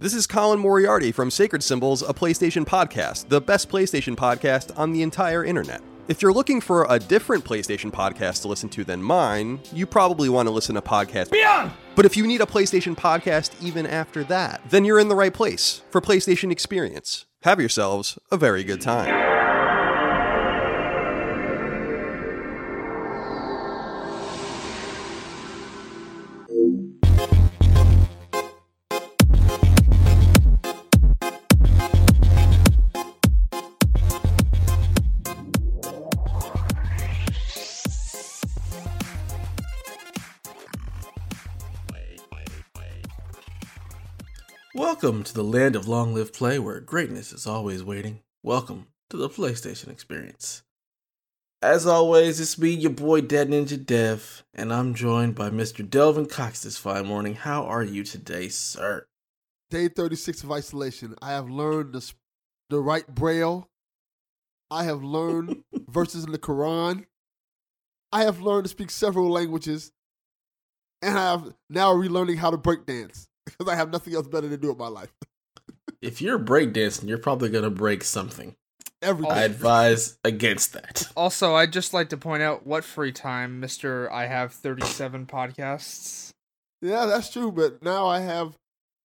This is Colin Moriarty from Sacred Symbols, a PlayStation podcast, the best PlayStation podcast on the entire internet. If you're looking for a different PlayStation podcast to listen to than mine, you probably want to listen to podcast Beyond! But if you need a PlayStation podcast even after that, then you're in the right place for PlayStation Experience. Have yourselves a very good time. Welcome to the land of long live play where greatness is always waiting. Welcome to the PlayStation Experience. As always, it's me, your boy Dead Ninja Dev, and I'm joined by Mr. Delvin Cox this fine morning. How are you today, sir? Day 36 of isolation. I have learned the, the right braille. I have learned verses in the Quran. I have learned to speak several languages. And I have now relearning how to break dance because I have nothing else better to do in my life. If you're breakdancing, you're probably going to break something. Everything. I advise against that. Also, I'd just like to point out what free time, Mister. I have thirty-seven podcasts. Yeah, that's true. But now I have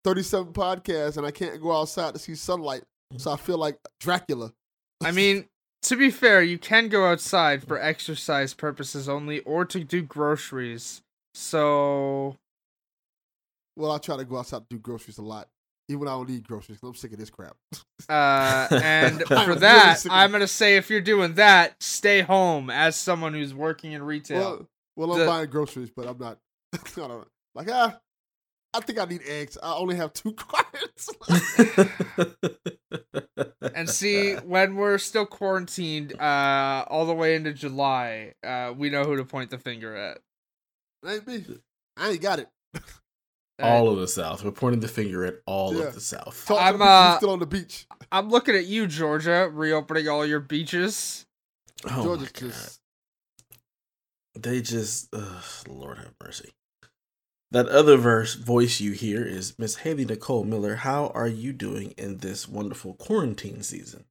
37 podcasts and I can't go outside to see sunlight. So I feel like Dracula. I mean, to be fair, you can go outside for exercise purposes only, or to do groceries. So, Well, I try to go outside to do groceries a lot. Even when I don't need groceries, 'cause I'm sick of this crap. uh, and for that, sick of- I'm gonna say if you're doing that, stay home. As someone who's working in retail, Well, well, I'm The- buying groceries, but I'm not. I don't. Like, ah, I think I need eggs. I only have two cards. and see when we're still quarantined, uh, all the way into July, uh, we know who to point the finger at. ain't me. I ain't got it. All of the South. We're pointing the finger at all Yeah. of the South. Talk I'm, the uh, still on the beach. I'm looking at you, Georgia, reopening all your beaches. Oh Georgia my God. just They just, ugh, Lord have mercy. That other verse voice you hear is Miss Haley Nicole Miller. How are you doing in this wonderful quarantine season?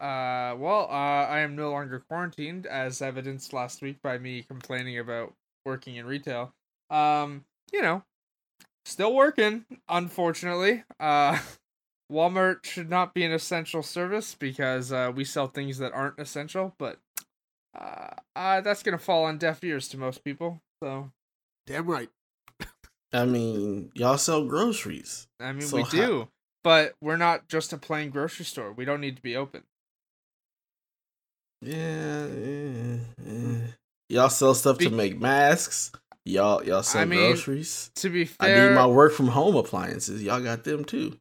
Uh, well, uh, I am no longer quarantined, as evidenced last week by me complaining about working in retail. Um, you know, still working, unfortunately. Uh, Walmart should not be an essential service because uh, we sell things that aren't essential, but uh, uh, that's gonna fall on deaf ears to most people. So, damn right. I mean, y'all sell groceries. I mean, So we how- do, but we're not just a plain grocery store. We don't need to be open. Yeah, eh, eh. y'all sell stuff to make masks. Y'all, y'all sell I mean, groceries. To be fair, I need my work from home appliances. Y'all got them too.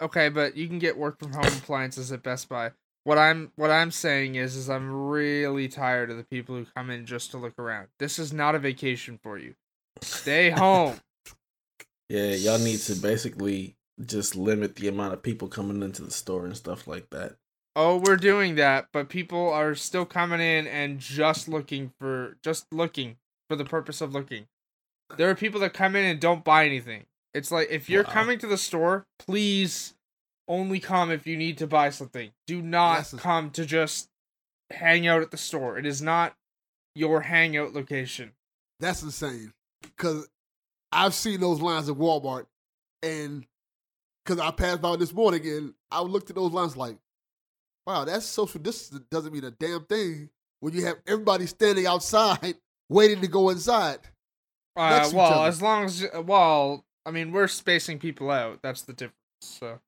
Okay, but you can get work from home appliances at Best Buy. What I'm what I'm saying is is I'm really tired of the people who come in just to look around. This is not a vacation for you. Stay home. Yeah, y'all need to basically just limit the amount of people coming into the store and stuff like that. oh, we're doing that, but people are still coming in and just looking for just looking for the purpose of looking. There are people that come in and don't buy anything. It's like if you're Wow. coming to the store, please only come if you need to buy something. Do not Yes. come to just hang out at the store. It is not your hangout location. That's insane. Because I've seen those lines at Walmart, and because I passed by this morning and I looked at those lines like, wow, that's social distance doesn't mean a damn thing when you have everybody standing outside waiting to go inside. Uh, Next to each well, as long as well, I mean, we're spacing people out. That's the difference. So,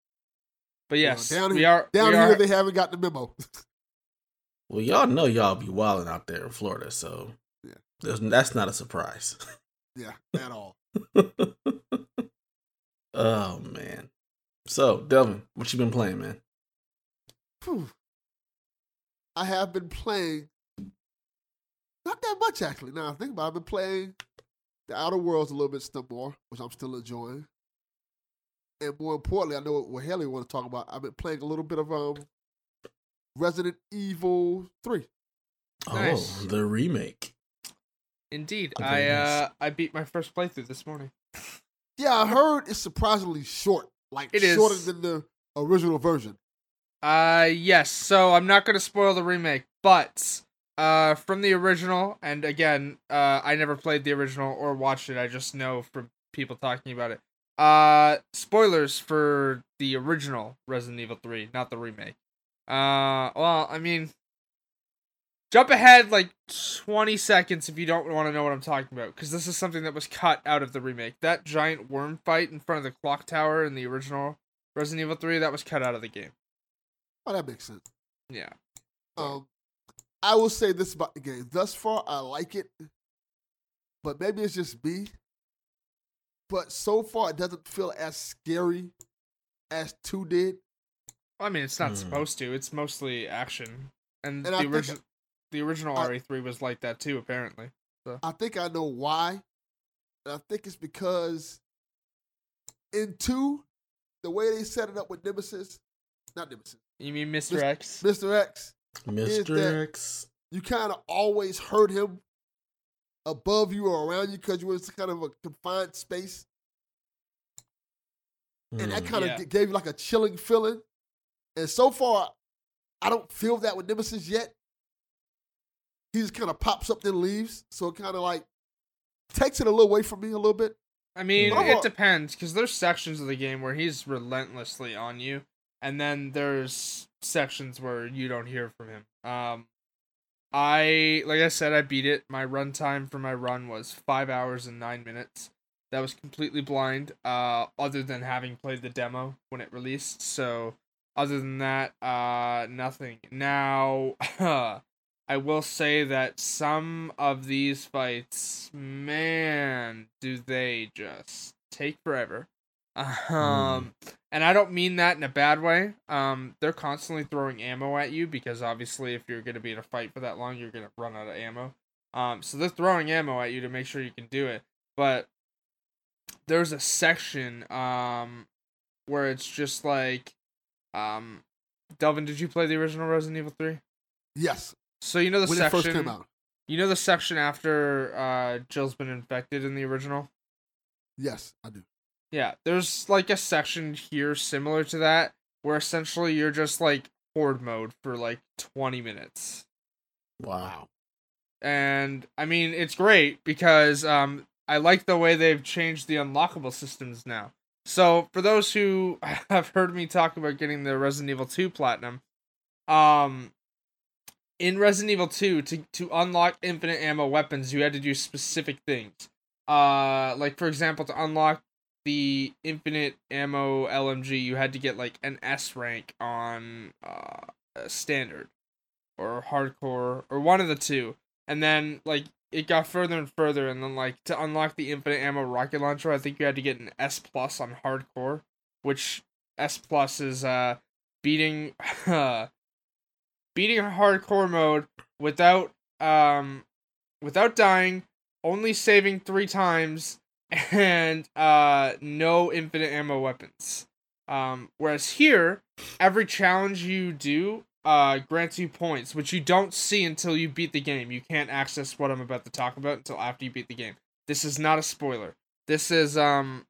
but yes, down we here- are. Down we here, are, they haven't got the memo. Well, y'all know y'all be wilding out there in Florida, so Yeah. there's- that's not a surprise. yeah, at all. oh man. So, Delvin, what you been playing, man? Phew. I have been playing not that much actually. Now I think about it, I've been playing the Outer Worlds a little bit still more, which I'm still enjoying. And more importantly, I know what, what Haley want to talk about. I've been playing a little bit of um Resident Evil Three. Nice. Oh, the remake. Indeed, Okay, I nice. uh I beat my first playthrough this morning. Yeah, I heard it's surprisingly short. like It is. shorter than the original version. Uh yes. So I'm not gonna spoil the remake, but uh from the original, and again, uh I never played the original or watched it. I just know from people talking about it. Uh spoilers for the original Resident Evil 3, not the remake. Uh well, I mean jump ahead like 20 seconds if you don't want to know what I'm talking about cuz this is something that was cut out of the remake. That giant worm fight in front of the clock tower in the original Resident Evil 3 that was cut out of the game. Oh, that makes sense. Yeah. Um, I will say this about the game. Thus far, I like it, but maybe it's just me. But so far, it doesn't feel as scary as two did. I mean, it's not Hmm. supposed to. It's mostly action, and, And the think- original, the original I- RE3 was like that too. Apparently, I think I know why. And I think it's because in two, the way they set it up with Nemesis, not Nemesis, you mean Mr. Mis- X? Mr. X, Mr. X. you kind of always heard him above you or around you because you were in kind of a confined space. and that Hmm. kind of Yeah. gave you like a chilling feeling. And so far, I don't feel that with Nemesis yet. He just kind of pops up then leaves, so it kind of like takes it a little away from me a little bit. I mean, it depends because there's sections of the game where he's relentlessly on you, and then there's sections where you don't hear from him. Um, I like I said, I beat it. My run time for my run was five hours and nine minutes. That was completely blind. Uh, other than having played the demo when it released. So, other than that, uh, nothing. Now, I will say that some of these fights, man, do they just take forever. Um, and I don't mean that in a bad way. Um, they're constantly throwing ammo at you because obviously, if you're gonna be in a fight for that long, you're gonna run out of ammo. Um, so they're throwing ammo at you to make sure you can do it. But there's a section um where it's just like um Delvin, did you play the original Resident Evil 3? Yes, So you know the when section it first came out. you know the section after uh Jill's been infected in the original? Yes, I do. Yeah, there's like a section here similar to that where essentially you're just like horde mode for like 20 minutes. Wow. And I mean, it's great because um I like the way they've changed the unlockable systems now. So, for those who have heard me talk about getting the Resident Evil 2 platinum, um in Resident Evil 2 to to unlock infinite ammo weapons, you had to do specific things. Uh like for example, to unlock the infinite ammo LMG, you had to get like an S rank on uh standard or hardcore or one of the two. And then like it got further and further and then like to unlock the infinite ammo rocket launcher, I think you had to get an S plus on hardcore, which S plus is uh beating beating hardcore mode without um without dying, only saving 3 times and uh no infinite ammo weapons. Um whereas here every challenge you do uh grants you points which you don't see until you beat the game. You can't access what I'm about to talk about until after you beat the game. This is not a spoiler. This is um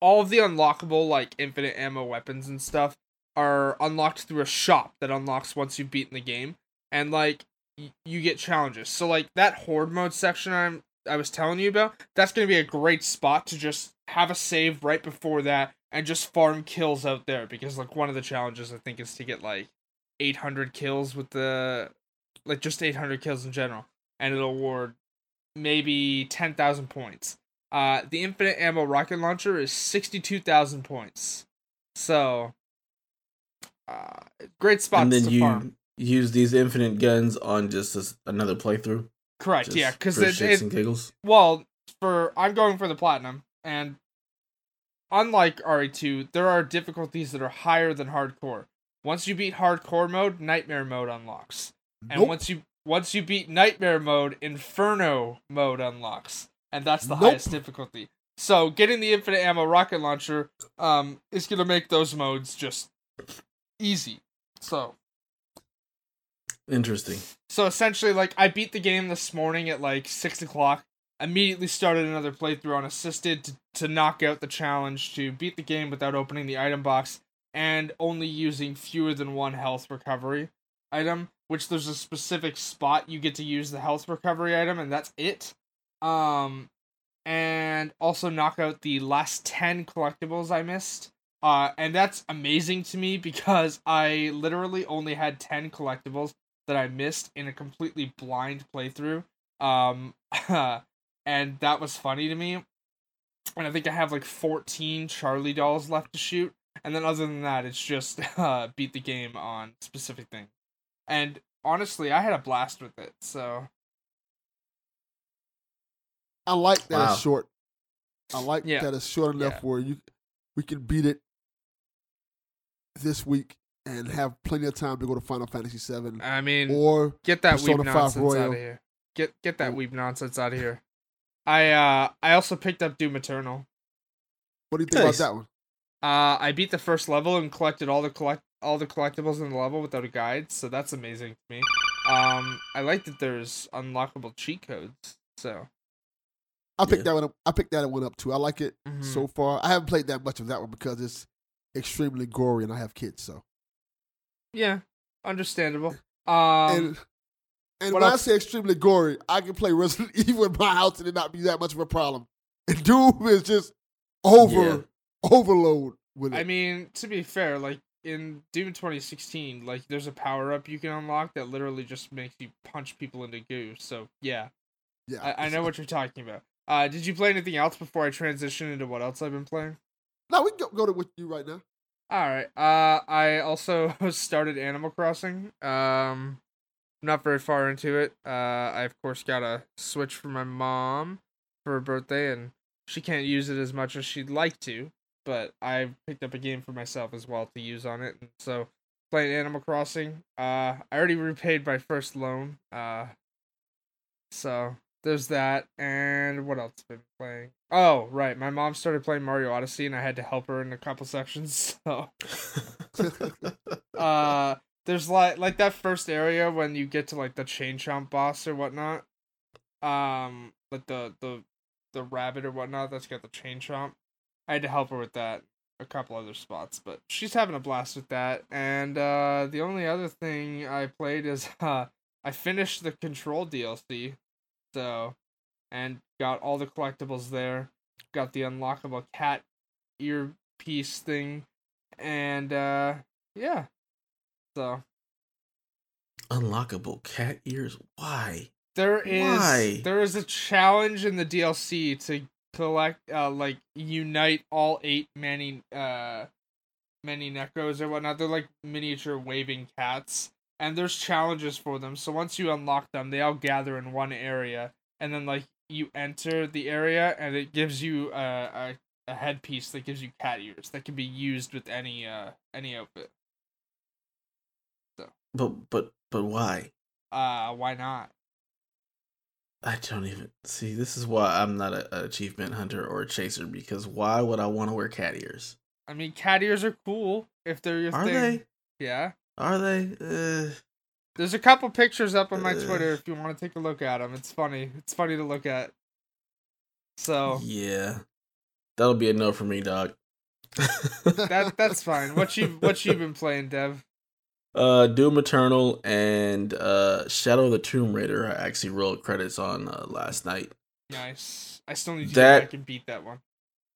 all of the unlockable like infinite ammo weapons and stuff are unlocked through a shop that unlocks once you've beaten the game and like y- you get challenges. So like that horde mode section I'm I was telling you about, that's going to be a great spot to just have a save right before that and just farm kills out there because like one of the challenges I think is to get like 800 kills with the like just 800 kills in general and it'll award maybe 10,000 points. Uh the infinite ammo rocket launcher is 62,000 points. So uh great spot and then to you farm. use these infinite guns on just a s another playthrough. Correct. just yeah, for it, shits it and giggles. well, for I'm going for the platinum, and unlike RE2, there are difficulties that are higher than hardcore. Once you beat hardcore mode, nightmare mode unlocks, and Nope. once you once you beat nightmare mode, inferno mode unlocks, and that's the Nope. highest difficulty. So getting the infinite ammo rocket launcher um is gonna make those modes just easy. So Interesting. so essentially, like I beat the game this morning at like six o'clock. immediately started another playthrough on assisted to, to knock out the challenge to beat the game without opening the item box and only using fewer than one health recovery item, which there's a specific spot you get to use the health recovery item and that's it. Um and also knock out the last 10 collectibles I missed. Uh and that's amazing to me because I literally only had 10 collectibles that I missed in a completely blind playthrough. Um and that was funny to me. And I think I have like 14 Charlie dolls left to shoot. And then other than that, it's just uh, beat the game on specific things. And honestly, I had a blast with it. So I like that Wow. it's short. I like Yeah. that it's short enough Yeah. where you we can beat it this week and have plenty of time to go to Final Fantasy VII I mean, or get that Persona weeb 5 nonsense out of here. Get get that weeb nonsense out of here. I uh I also picked up Doom Eternal. what do you think Nice. about that one? Uh, I beat the first level and collected all the collect all the collectibles in the level without a guide, so that's amazing to me. Um, I like that there's unlockable cheat codes. So I picked Yeah. that one up. I picked that one up too. I like it mhm. so far. I haven't played that much of that one because it's extremely gory and I have kids, so yeah, understandable. Um, and and when I else? say extremely gory, I can play Resident Evil in my house and it not be that much of a problem. And Doom is just over Yeah. overload with it. I mean, to be fair, like in Doom 2016, like there's a power up you can unlock that literally just makes you punch people into goo. So yeah, yeah, I, I know what you're talking about. Uh, did you play anything else before I transition into what else I've been playing? No, we can go, go to with you right now. All right. Uh, I also started Animal Crossing. Um, not very far into it. Uh, I of course got a Switch for my mom for her birthday, and she can't use it as much as she'd like to. But I picked up a game for myself as well to use on it, and so playing Animal Crossing. Uh, I already repaid my first loan. Uh, so there's that, and what else have I been playing? Oh, right, my mom started playing Mario Odyssey, and I had to help her in a couple sections. So uh there's like like that first area when you get to like the chain chomp boss or whatnot um like the the the rabbit or whatnot that's got the chain chomp i had to help her with that a couple other spots but she's having a blast with that and uh the only other thing i played is uh i finished the control dlc so and got all the collectibles there got the unlockable cat earpiece thing and uh yeah so Unlockable cat ears. Why? there is Why? there is a challenge in the DLC to collect uh like unite all eight many uh Maneki-nekos or whatnot. They're like miniature waving cats. And there's challenges for them. So once you unlock them, they all gather in one area. And then like you enter the area and it gives you a, a, a headpiece that gives you cat ears that can be used with any uh any outfit. So. But but but why? Uh why not? I don't even see. This is why I'm not a, a achievement hunter or a chaser because why would I want to wear cat ears? I mean cat ears are cool if they're your Are thing. they? Yeah. Are they? Uh, There's a couple pictures up on my Twitter if you want to take a look at them. It's funny. It's funny to look at. So yeah, that'll be a no for me, dog. that that's fine. What you what you been playing, Dev? Uh, Doom Eternal and uh Shadow of the Tomb Raider. I actually rolled credits on uh, last night. Nice. I still need to That- go back and beat that one.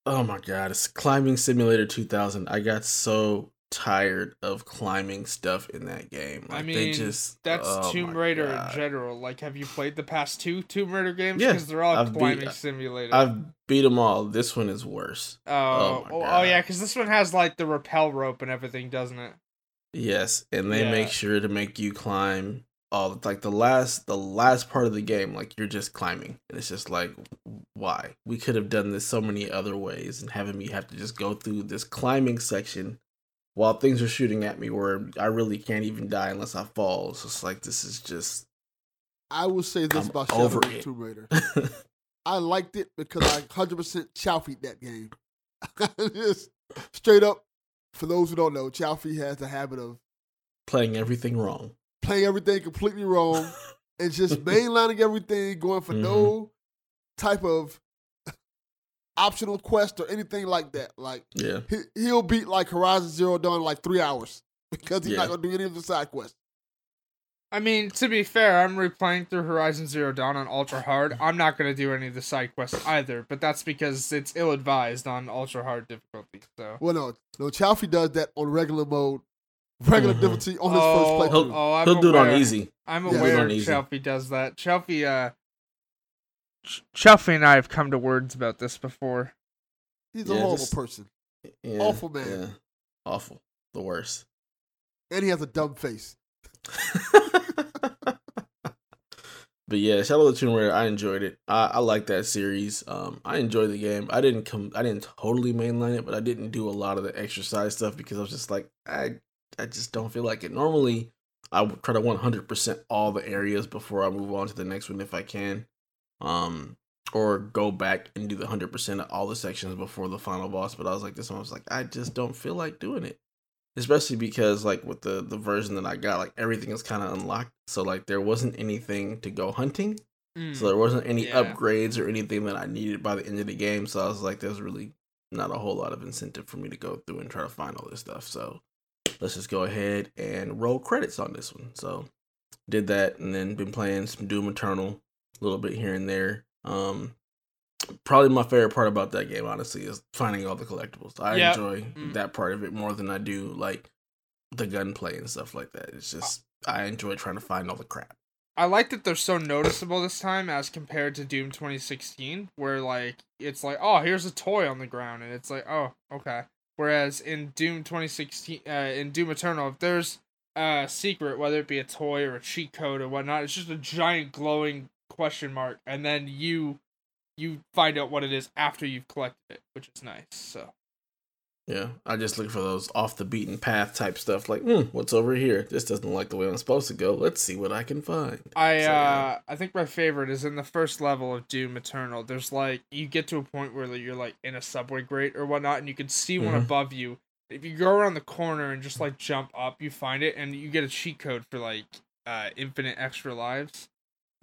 Oh my god, it's Climbing Simulator 2000. I got so tired of climbing stuff in that game. I Like, mean, they just That's oh Tomb Raider God. in general. Like, have you played the past two Tomb Raider games? Yeah, because they're all I've beat- climbing simulator. I've beat them all. This one is worse. oh, oh oh, oh yeah, because this one has like the rappel rope and everything, doesn't it? Yes, and they Yeah. make sure to make you climb all like the last the last part of the game like you're just climbing and it's just like why we could have done this so many other ways and having me have to just go through this climbing section while things are shooting at me where I really can't even die unless I fall it's just like this is just I will say this I'm about Shadow over of it. Tomb Raider. I liked it because I 100% Chalfie that game. Just straight up, for those who don't know, Chalfie has the habit of playing everything wrong playing everything completely wrong and just mainlining everything, going for mm-hmm. no type of optional quest or anything like that. Like Yeah. he, he'll beat like Horizon Zero Dawn in like three hours because he's Yeah. not gonna do any of the side quests. I mean, to be fair, I'm replaying through Horizon Zero Dawn on ultra hard. I'm not gonna do any of the side quests either, but that's because it's ill advised on ultra hard difficulty. So. Well, no, no, Chalfie does that on regular mode, regular Mhm. difficulty on his oh, first He'll- playthrough. oh, I'm He'll do it on easy. I'm Yeah. Do it aware on. Chelfie does that. Chelfie, uh, Ch- Chelfie and I have come to words about this before. He's a Yeah, horrible just- person, Yeah, Awful man. Yeah. Awful. The worst. and he has a dumb face. but yeah, Shadow of the Tomb Raider, I enjoyed it. I, I like that series. Um, I enjoyed the game. I didn't come, I didn't totally mainline it, but I didn't do a lot of the exercise stuff because I was just like, I, I just don't feel like it. Normally, I would try to one hundred percent all the areas before I move on to the next one if I can, um, or go back and do the hundred percent of all the sections before the final boss. But I was like, this one I was like, I just don't feel like doing it especially because like with the the version that I got, like everything is kind of unlocked. So like there wasn't anything to go hunting. So there wasn't any Yeah. upgrades or anything that I needed by the end of the game. So I was like, there's really not a whole lot of incentive for me to go through and try to find all this stuff. So let's just go ahead and roll credits on this one. So did that and then been playing some Doom Eternal a little bit here and there. Um probably my favorite part about that game honestly is finding all the collectibles. I Yep. enjoy Mm. that part of it more than I do like the gunplay and stuff like that. It's just I enjoy trying to find all the crap. I like that they're so noticeable this time as compared to Doom 2016, where like it's like, oh, here's a toy on the ground, and it's like, oh, okay. Whereas in Doom 2016, uh, in Doom Eternal, if there's a secret, whether it be a toy or a cheat code or whatnot, it's just a giant glowing question mark, and then you you find out what it is after you've collected it, which is nice. So Yeah, I just look for those off the beaten path type stuff. Like, hmm, what's over here? This doesn't like the way I'm supposed to go. Let's see what I can find. I So, uh. I think my favorite is in the first level of Doom Eternal. There's like you get to a point where you're like in a subway grate or whatnot, and you can see one Mhm. above you. If you go around the corner and just like jump up, you find it, and you get a cheat code for like uh infinite extra lives.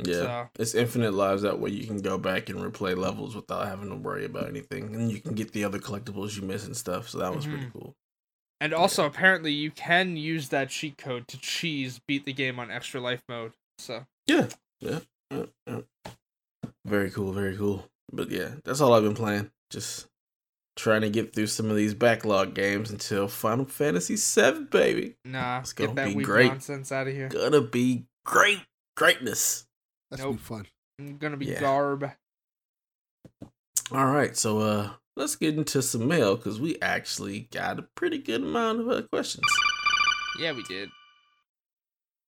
Yeah, So it's infinite lives. That way you can go back and replay levels without having to worry about anything, and you can get the other collectibles you miss and stuff. So that was pretty Mhm. cool. and also apparently you can use that cheat code to cheese beat the game on extra life mode. So Yeah, yeah, yeah, yeah. Very cool, very cool. But yeah, that's all I've been playing. Just trying to get through some of these backlog games until Final Fantasy VII, baby. nah, It's gonna that be great. nonsense out of here. Gonna be great, greatness. That's Nope. be fun. I'm gonna be Yeah. garb. All right, so uh, let's get into some mail because we actually got a pretty good amount of uh, questions. Yeah, we did.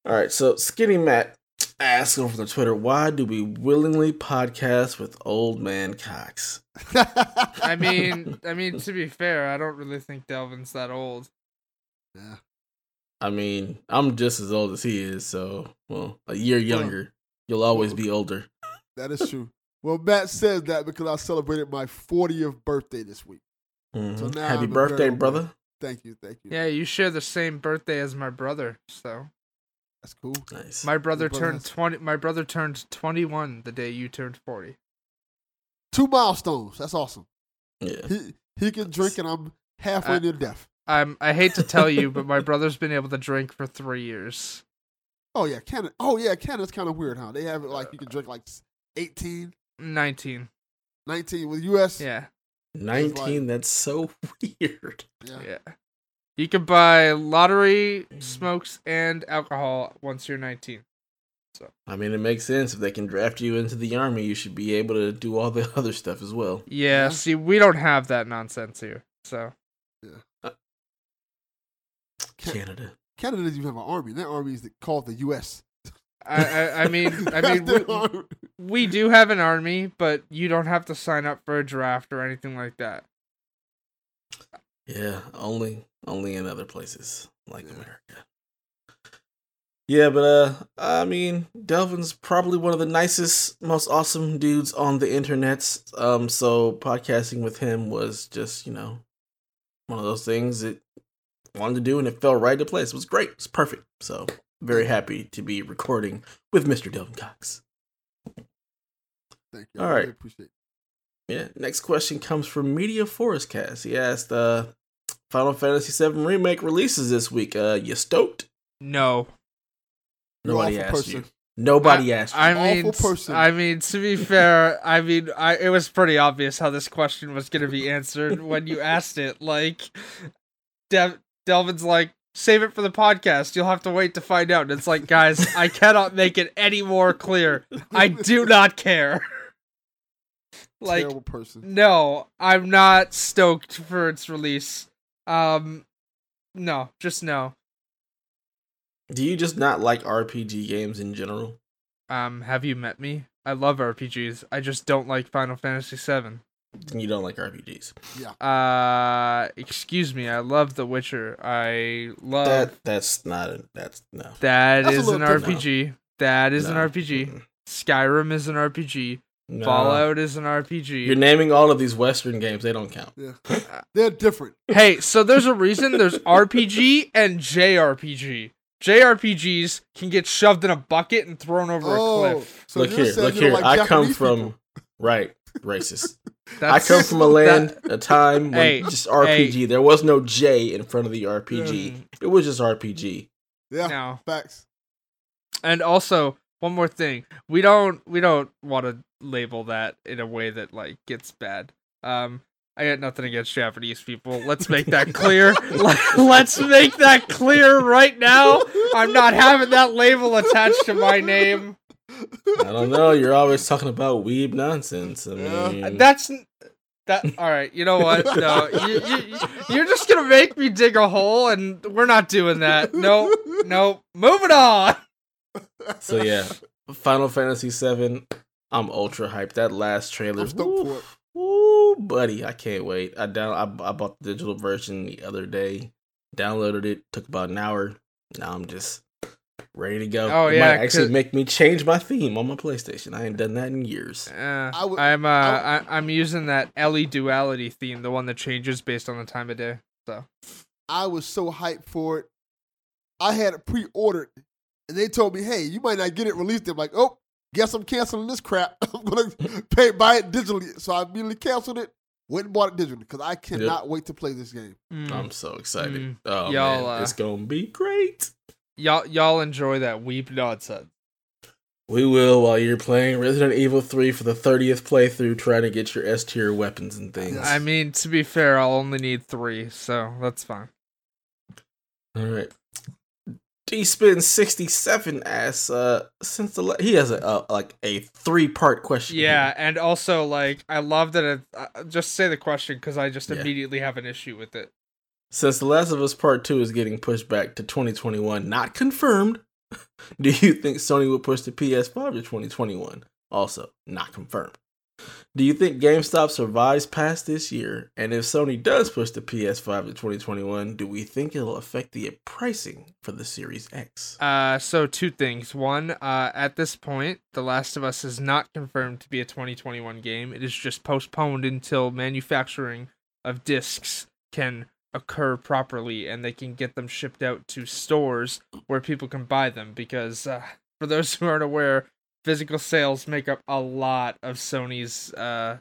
All right, so Skinny Matt asked over the Twitter, why do we willingly podcast with old man Cox? I mean, I mean to be fair, I don't really think Delvin's that old. yeah. I mean, I'm just as old as he is, so well, a year younger. You'll always be older. that is true. Well, Matt says that because I celebrated my 40th birthday this week. Mhm. So now Happy I'm birthday, brother! man. Thank you, thank you. Yeah, you share the same birthday as my brother. So That's cool. Nice. my brother brother turned has- twenty. My brother turned twenty-one the day you turned forty. Two milestones. That's awesome. yeah. He he can drink and I'm halfway Uh, near death. I'm. I hate to tell you, but my brother's been able to drink for three years. Oh yeah, Canada. Oh yeah, Canada's kind of weird, huh? They have it like you can drink like 18, Nineteen. 19 with US. Yeah, 19, that's so weird. yeah. yeah. You can buy lottery, mm. smokes, and alcohol once you're nineteen. So. I mean, it makes sense. If they can draft you into the army, you should be able to do all the other stuff as well. Yeah. Yeah. See, we don't have that nonsense here. So uh, Can- Canada. Canada doesn't even have an army. Their army is called the US. I. I, I mean. I mean. We, we do have an army, but you don't have to sign up for a draft or anything like that. Yeah, only only in other places like Yeah. America. Yeah, but uh I mean, Delvin's probably one of the nicest, most awesome dudes on the internet. Um so podcasting with him was just, you know, one of those things that I wanted to do and it fell right into place. It was great. It was perfect. So, very happy to be recording with Mr. Delvin Cox. Thank you. All I really right. appreciate it. Yeah. Next question comes from Media Forest Cast. He asked, uh, Final Fantasy VII Remake releases this week. Uh, you stoked? No. Nobody asked person. you. Nobody asked you. I mean, s- person. I mean, to be fair, I mean, I it was pretty obvious how this question was gonna be answered when you asked it. Like, Dev, Delvin's like, save it for the podcast. You'll have to wait to find out. And it's like, guys, I cannot make it any more clear. I do not care. like, Terrible person. no, I'm not stoked for its release. Um, no, just no. Do you just not like RPG games in general? Um, have you met me? I love RPGs. I just don't like Final Fantasy VII. Then you don't like RPGs. Yeah. Uh, excuse me. I love The Witcher. I love that that. that's not a that's no. That That's is an little different. RPG. That is No. an RPG. Mm-mm. Skyrim is an RPG. No. Fallout is an RPG. You're naming all of these Western games. They don't count. Yeah. They're different. hey, so there's a reason there's RPG and JRPG. JRPGs can get shoved in a bucket and thrown over oh, a cliff. so look here, look here. like I come from people. right racist. I come from a land, that- a time when Hey, just RPG. There was no J in front of the RPG. Mm. It was just RPG. Yeah, no. facts. And also, one more thing. We don't we don't want to label that in a way that like gets bad. Um I got nothing against Japanese people. Let's make that clear. Let's make that clear right now. I'm not having that label attached to my name. I don't know. You're always talking about weeb nonsense. I Yeah. mean, That's that. All right. You know what? No, you, you you're just gonna make me dig a hole, and we're not doing that. No, no. Moving on. so yeah. Final Fantasy VII. I'm ultra hyped. That last trailer. I'm stoked woo, for it. woo, buddy, I can't wait. I down. I, I bought the digital version the other day. Downloaded it. Took about an hour. Now I'm just ready to go. Oh, it yeah, might actually 'cause- make me change my theme on my PlayStation. I ain't done that in years. Uh, I would- I'm uh, I I, I'm using that Ellie duality theme, the one that changes based on the time of day. So I was so hyped for it. I had it pre-ordered, and they told me, "Hey, you might not get it released." I'm like, "Oh, guess I'm canceling this crap. I'm gonna pay buy it digitally." So I immediately canceled it. Went and bought it digitally because I cannot wait to play this game. mm, I'm so excited. Mm. Oh Y'all, man, uh, it's gonna be great. Y'all y'all enjoy that weep nonsense. We will while you're playing Resident Evil 3 for the 30th playthrough, trying to get your S tier weapons and things. I mean, to be fair, I'll only need three, so that's fine. All right. D spin 67 asks, uh, since the la- he has a uh, like a three part question. Yeah, here. and also like I love that it. Uh, just say the question because I just Yeah. immediately have an issue with it. Since The Last of Us Part 2 is getting pushed back to 2021, not confirmed, do you think Sony would push the PS5 to 2021? Also, not confirmed. Do you think GameStop survives past this year? And if Sony does push the PS5 to 2021, do we think it'll affect the pricing for the Series X? Uh, so two things. One, uh, at this point, The Last of Us is not confirmed to be a 2021 game. It is just postponed until manufacturing of discs can occur properly and they can get them shipped out to stores where people can buy them. Because uh, for those who aren't aware, physical sales make up a lot of Sony's uh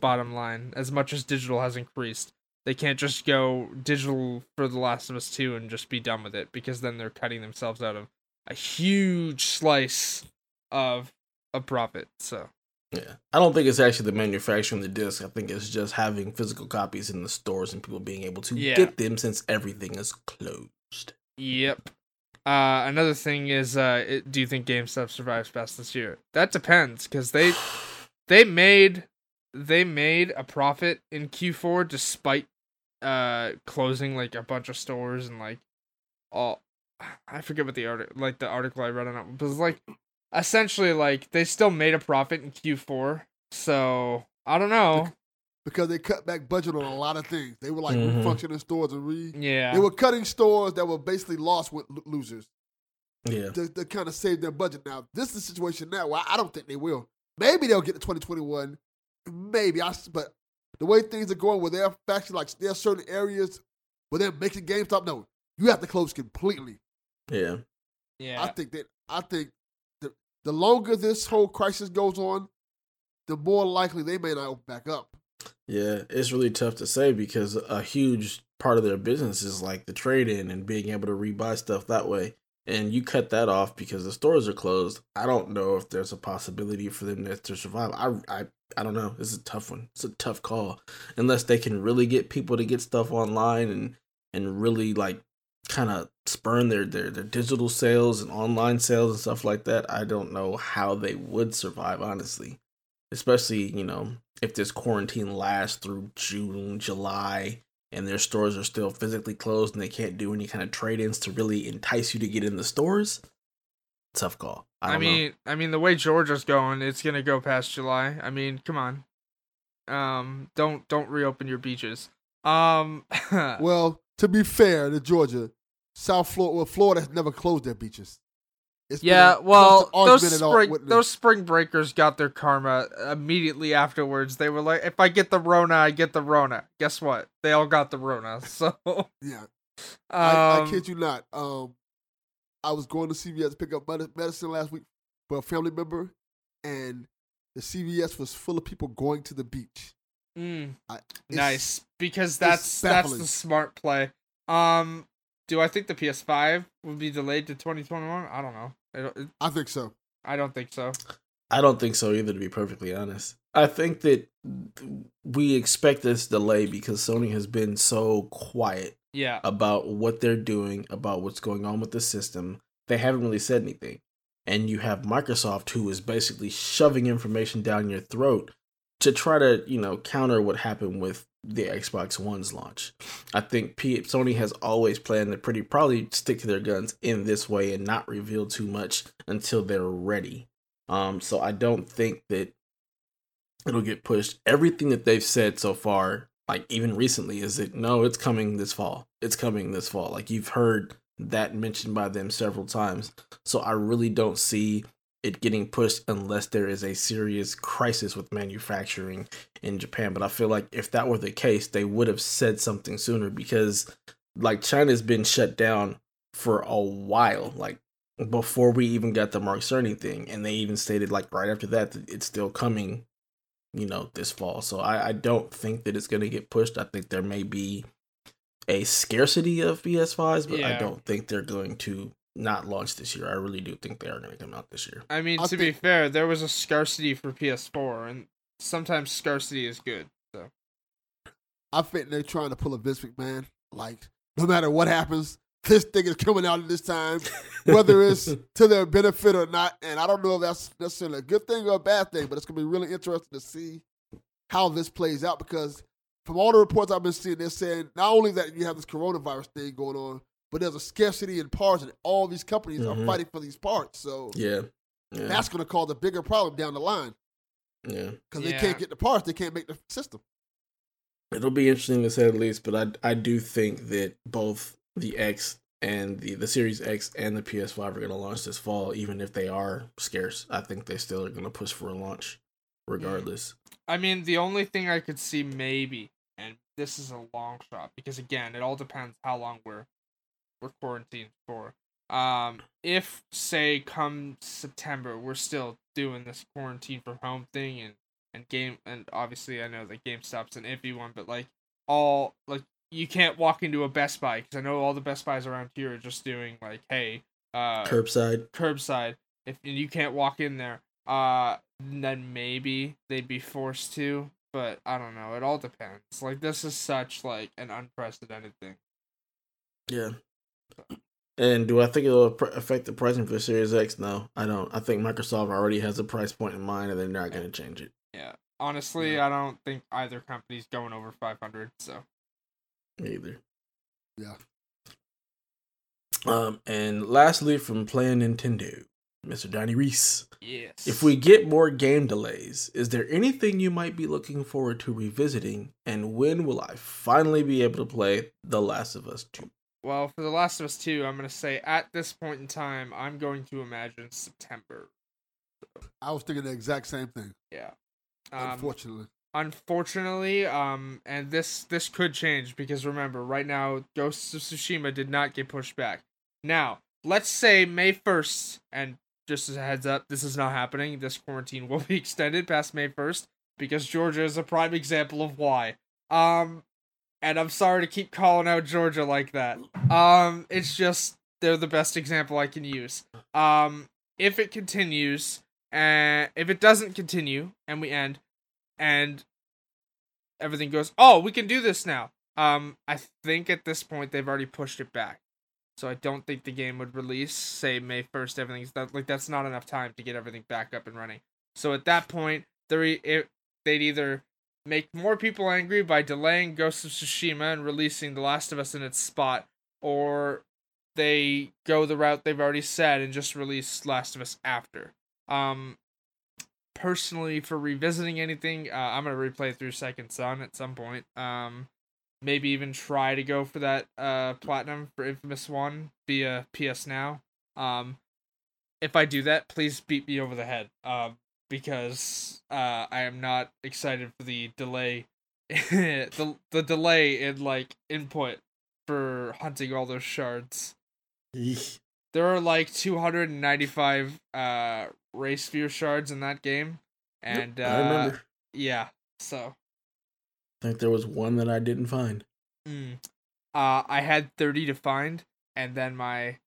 bottom line. As much as digital has increased, they can't just go digital for The Last of Us 2 and just be done with it because then they're cutting themselves out of a huge slice of a profit. So, Yeah. I don't think it's actually the manufacturing of the disc. I think it's just having physical copies in the stores and people being able to Yeah. get them since everything is closed. yep. Uh, another thing is, uh, it, do you think GameStop survives best this year? That depends because they they made they made a profit in Q4 despite uh closing like a bunch of stores and like all I forget what the article like the article I read on it was like essentially like they still made a profit in Q4 so I don't know because they cut back budget on a lot of things. They were like Mhm. refunctioning stores and re. yeah They were cutting stores that were basically lost with lo- losers Yeah. to, to kind of save their budget. Now this is the situation now. Where I don't think they will. Maybe they'll get to 2021. Maybe I, But the way things are going, where they're actually like there are certain areas where they're making GameStop. No, you have to close completely. Yeah. yeah I think that I think the longer this whole crisis goes on, the more likely they may not open back up. Yeah, it's really tough to say because a huge part of their business is like the trade in and being able to rebuy stuff that way. And you cut that off because the stores are closed. I don't know if there's a possibility for them to, to survive. I, I I don't know. It's a tough one. It's a tough call. Unless they can really get people to get stuff online and and really like kind of spurn their, their their digital sales and online sales and stuff like that. I don't know how they would survive honestly. Especially, you know, if this quarantine lasts through June, July, and their stores are still physically closed and they can't do any kind of trade-ins to really entice you to get in the stores, tough call. I, I, mean, know. I mean, the way Georgia's going, it's gonna go past July. I mean, come on. Um, don't don't reopen your beaches. Um, well, to be fair to Georgia, South Florida, well, Florida has never closed their beaches. It's yeah, well, those spring those spring breakers got their karma immediately afterwards. They were like, "If I get the Rona, I get the Rona." Guess what? They all got the Rona. So yeah, um, I, I, kid you not. Um, I was going to CVS to pick up medicine last week for a family member, and the CVS was full of people going to the beach. Mm, I, nice, because that's that's the smart play. Um, do I think the PS5 will be delayed to 2021? I don't know. I, don't, it, I think so. I don't think so. I don't think so either, to be perfectly honest. I think that we expect this delay because Sony has been so quiet yeah. about what they're doing, about what's going on with the system. They haven't really said anything. And you have Microsoft who is basically shoving information down your throat to try to, you know, counter what happened with the Xbox One's launch. I think P- Sony has always planned to pretty probably stick to their guns in this way and not reveal too much until they're ready. Um, so I don't think that it'll get pushed. Everything that they've said so far, like even recently, is that no, it's coming this fall. It's coming this fall. Like you've heard that mentioned by them several times. So I really don't see it getting pushed unless there is a serious crisis with manufacturing in Japan. But I feel like if that were the case, they would have said something sooner because like China's been shut down for a while, like before we even got the Mark Cerny thing. And they even stated like right after that that it's still coming, you know, this fall. So I, I don't think that it's gonna get pushed. I think there may be a scarcity of PS5s, but yeah. I don't think they're going to not launch this year. I really do think they are going to come out this year. I mean, I'll to be fair, there was a scarcity for PS4, and sometimes scarcity is good. So I think they're trying to pull a Vince McMahon. Like, no matter what happens, this thing is coming out at this time, whether it's to their benefit or not. And I don't know if that's necessarily a good thing or a bad thing, but it's going to be really interesting to see how this plays out because from all the reports I've been seeing, they're saying not only that you have this coronavirus thing going on, but there's a scarcity in parts, and all these companies mm-hmm. are fighting for these parts. So yeah, yeah. that's going to cause a bigger problem down the line. Yeah, because yeah. they can't get the parts, they can't make the system. It'll be interesting to say the least, but I I do think that both the X and the the Series X and the PS5 are going to launch this fall, even if they are scarce. I think they still are going to push for a launch, regardless. I mean, the only thing I could see maybe, and this is a long shot because again, it all depends how long we're we're quarantined for. Um, if say come September we're still doing this quarantine from home thing and and game and obviously I know that GameStop's an iffy one, but like all like you can't walk into a Best Buy because I know all the Best Buys around here are just doing like hey uh curbside. curbside. If and you can't walk in there uh then maybe they'd be forced to but I don't know. It all depends. Like this is such like an unprecedented thing. Yeah and do I think it'll affect the pricing for the Series X? No, I don't. I think Microsoft already has a price point in mind, and they're not going to change it. Yeah, honestly, yeah. I don't think either company's going over five hundred. So, either. Yeah. Um, and lastly, from playing Nintendo, Mr. Donnie Reese. Yes. If we get more game delays, is there anything you might be looking forward to revisiting? And when will I finally be able to play The Last of Us 2? Well, for The Last of Us 2, I'm going to say at this point in time, I'm going to imagine September. I was thinking the exact same thing. Yeah. Um, unfortunately. Unfortunately, um, and this this could change because remember, right now, Ghosts of Tsushima did not get pushed back. Now, let's say May 1st, and just as a heads up, this is not happening. This quarantine will be extended past May 1st because Georgia is a prime example of why. Um, and I'm sorry to keep calling out Georgia like that. Um, it's just they're the best example I can use. Um, if it continues, and if it doesn't continue, and we end, and everything goes, oh, we can do this now. Um, I think at this point they've already pushed it back, so I don't think the game would release. Say May first, everything's that like that's not enough time to get everything back up and running. So at that point, they're they'd either make more people angry by delaying Ghost of Tsushima and releasing The Last of Us in its spot, or they go the route they've already said and just release Last of Us after. Um, personally, for revisiting anything, uh, I'm gonna replay through Second Son at some point. Um, maybe even try to go for that uh platinum for Infamous One via PS Now. Um, if I do that, please beat me over the head. Um, because uh, I am not excited for the delay, the the delay in like input for hunting all those shards. There are like 295 uh race sphere shards in that game, and uh, I remember. yeah, so I think there was one that I didn't find. mm, uh, I had 30 to find, and then my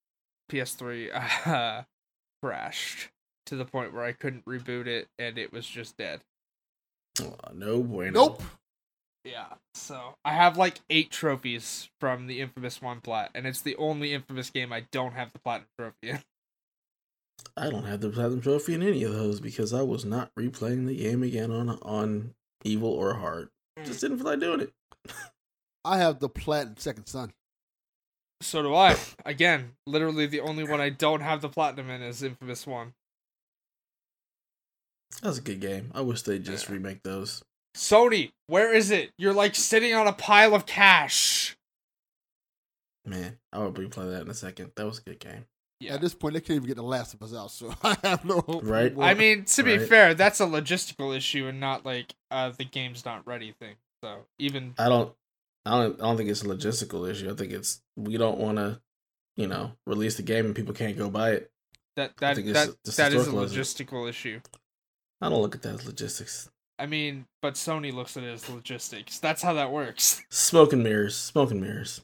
PS3 uh, crashed to the point where I couldn't reboot it, and it was just dead. Oh, no bueno. Nope. Yeah, so I have like eight trophies from the Infamous One plat, and it's the only Infamous game I don't have the platinum trophy in. I don't have the platinum trophy in any of those because I was not replaying the game again on on evil or hard. Hmm. Just didn't feel like doing it. I have the platinum second son. So do I. Again, literally the only one I don't have the platinum in is Infamous One. That's a good game. I wish they'd just remake those. Sony, where is it? You're like sitting on a pile of cash. Man, I would replay that in a second. That was a good game. Yeah. At this point, they can't even get the last of us out, so I have no hope. Right. I mean, to be Right. fair, that's a logistical issue and not like uh the game's not ready thing. So even I don't I don't I don't think it's a logistical issue. I think it's we don't want to, you know, release the game and people can't go buy it. that that that that is a historical, isn't logistical issue. I don't look at that as logistics. I mean, but Sony looks at it as logistics. That's how that works. Smoke and mirrors, smoke and mirrors.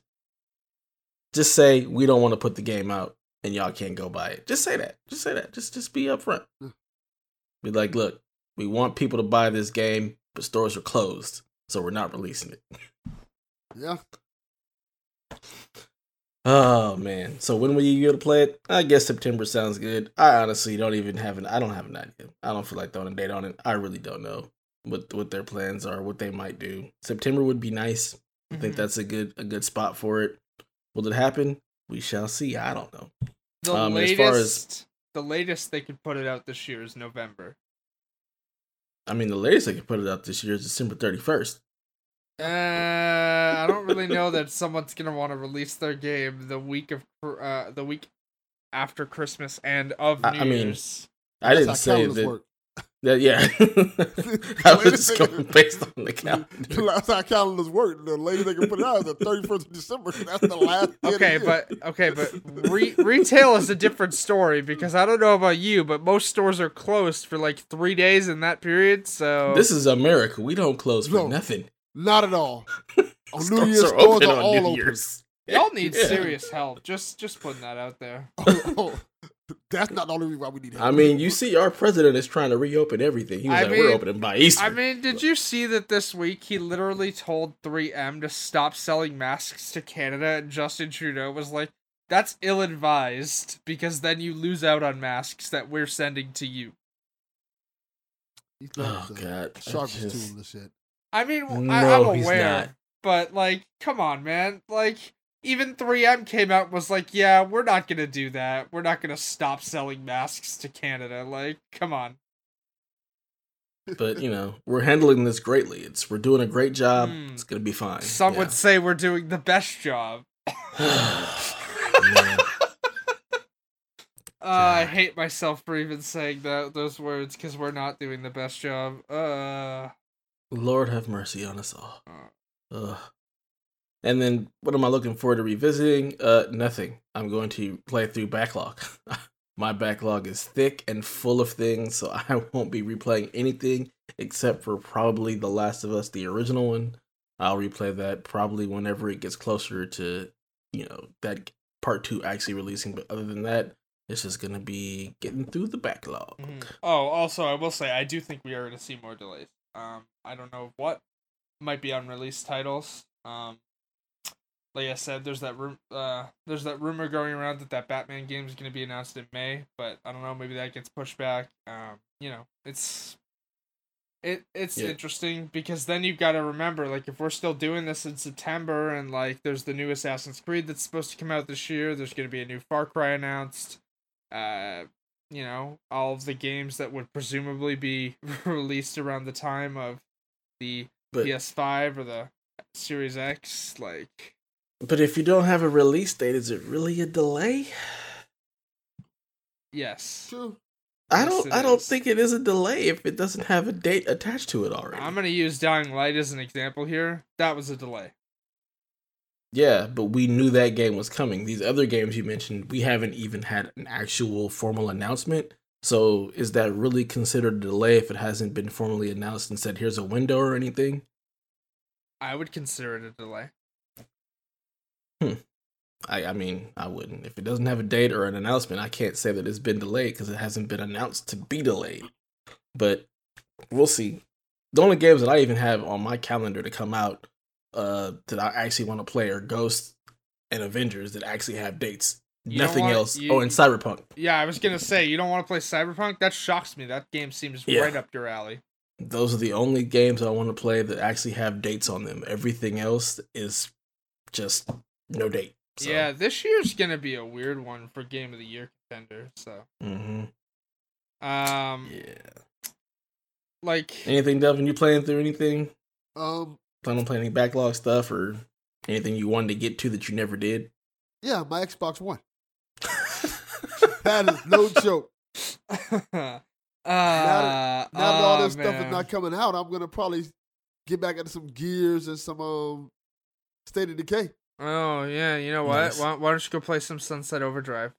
Just say we don't want to put the game out and y'all can't go buy it. Just say that. Just say that. Just just be upfront. Hmm. Be like, look, we want people to buy this game, but stores are closed, so we're not releasing it. yeah. Oh man. So when will you go to play it? I guess September sounds good. I honestly don't even have an I don't have an idea. I don't feel like throwing a date on it. I really don't know what what their plans are, what they might do. September would be nice. I think Mhm. that's a good a good spot for it. Will it happen? We shall see. I don't know. the um, as latest far as- the latest they could put it out this year is November. I mean, the latest they could put it out this year is December thirty first. Uh, I don't really know that someone's gonna want to release their game the week of uh the week after Christmas and of I- New I mean, Year's. I didn't how say that. work. that yeah, I was just going based on the calendar. That's how calendars work. The latest they can put it out is the 31st of December. That's the last day of the Okay, year. but okay, but re- retail is a different story because I don't know about you, but most stores are closed for like three days in that period. So This is America. We don't close for No. nothing. Not at all. On New Year's, are stores open are on all New open. Year's. y'all need Yeah. serious help. Just just putting that out there. Oh, oh, that's not the only reason why we need help. I mean, you see, our president is trying to reopen everything. He was I like, "We're mean- opening by Easter." I mean, did you see that this week he literally told 3M to stop selling masks to Canada and Justin Trudeau was like, that's ill advised because then you lose out on masks that we're sending to you. He's oh god, I sharpest just- tool in this shit. I mean, I, No, I'm he's aware, but like, come on, man. Like, even 3M came out and was like, yeah, we're not gonna do that. We're not gonna stop selling masks to Canada. Like, come on. But you know, we're handling this greatly. It's we're doing a great job. Hmm. It's gonna be fine. Some Yeah. would say we're doing the best job. Uh, I hate myself for even saying that those words because we're not doing the best job. Uh, Lord have mercy on us all. uh, Ugh. And then, what am I looking forward to revisiting? Uh, nothing. I'm going to play through backlog. My backlog is thick and full of things, so I won't be replaying anything except for probably The Last of Us, the original one. I'll replay that probably whenever it gets closer to, you know, that part two actually releasing. But other than that, it's just gonna be getting through the backlog. Mhm. Oh, also, I will say I do think we are going to see more delays. Um, I don't know what might be unreleased titles. Um, like I said, there's that room. Uh, there's that rumor going around that that Batman game is going to be announced in May, but I don't know. Maybe that gets pushed back. Um, you know, it's it it's Yeah. interesting because then you've got to remember, like, if we're still doing this in September, and like, there's the new Assassin's Creed that's supposed to come out this year. There's going to be a new Far Cry announced. Uh, you know, all of the games that would presumably be released around the time of the But PS5 or the Series X. Like, but if you don't have a release date, is it really a delay? yes, True. I Yes, don't. it I don't is. think it is a delay if it doesn't have a date attached to it already. I'm gonna use Dying Light as an example here. That was a delay. Yeah, but we knew that game was coming. These other games you mentioned, we haven't even had an actual formal announcement. So is that really considered a delay if it hasn't been formally announced and said here's a window or anything? I would consider it a delay. Hmm. I, I mean, I wouldn't. If it doesn't have a date or an announcement, I can't say that it's been delayed because it hasn't been announced to be delayed. But we'll see. The only games that I even have on my calendar to come out uh, that I actually want to play are Ghost and Avengers that actually have dates. You Nothing want- else. you- oh, and Cyberpunk. Yeah, I was gonna say you don't want to play Cyberpunk. That shocks me. That game seems Yeah. right up your alley. Those are the only games I want to play that actually have dates on them. Everything else is just no date. So, Yeah, this year's gonna be a weird one for Game of the Year contender. So, hmm um, Yeah. like Anything, Devin? You playing through anything? Um, Plan on playing any backlog stuff or anything you wanted to get to that you never did? yeah, my Xbox One. That is no joke. uh, Now that all this stuff is not coming out, I'm gonna probably get back into some Gears and some um State of Decay. Oh yeah, you know what? Nice. Why, why don't you go play some Sunset Overdrive?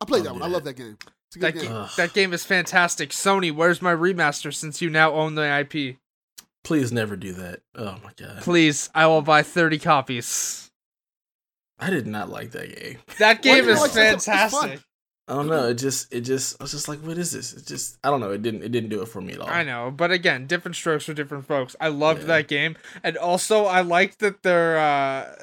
I played I'll that do one. I love that game. That game. game, that game is fantastic. Sony, where's my remaster? Since you now own the IP, Please never do that. Oh my god. please, I will buy thirty copies. I did not like that game. That game do you is like Sunset? It's fun. fantastic. I don't know. It just, it just, I was just like, what is this? It just, I don't know. It didn't, it didn't do it for me at all. I know, but again, different strokes for different folks. I loved Yeah. that game, and also I liked that their uh,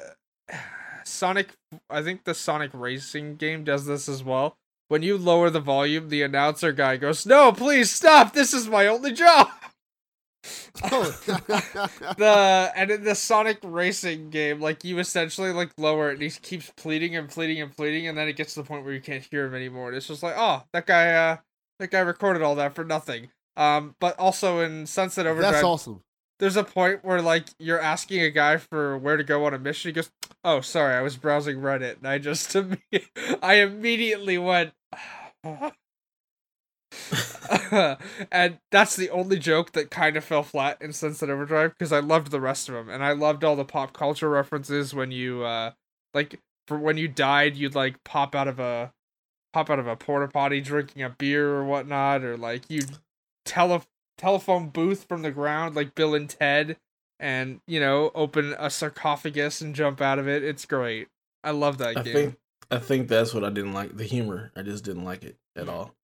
Sonic. I think the Sonic Racing game does this as well. When you lower the volume, the announcer guy goes, "No, please stop! This is my only job." Oh. the and in the Sonic Racing game, like you essentially like lower it, and he keeps pleading and pleading and pleading, and then it gets to the point where you can't hear him anymore. And it's just like, oh, that guy, uh, that guy recorded all that for nothing. Um, but also in Sunset Overdrive, That's awesome. there's a point where like you're asking a guy for where to go on a mission. He goes, "Oh, sorry, I was browsing Reddit," and I just I immediately went. and that's the only joke that kind of fell flat in Sunset Overdrive because I loved the rest of them and I loved all the pop culture references when you uh like for when you died you'd like pop out of a pop out of a porta potty drinking a beer or whatnot or like you tele telephone booth from the ground like Bill and Ted and you know open a sarcophagus and jump out of it. It's great. I love that I game. think, I think that's what I didn't like. The humor, I just didn't like it at all.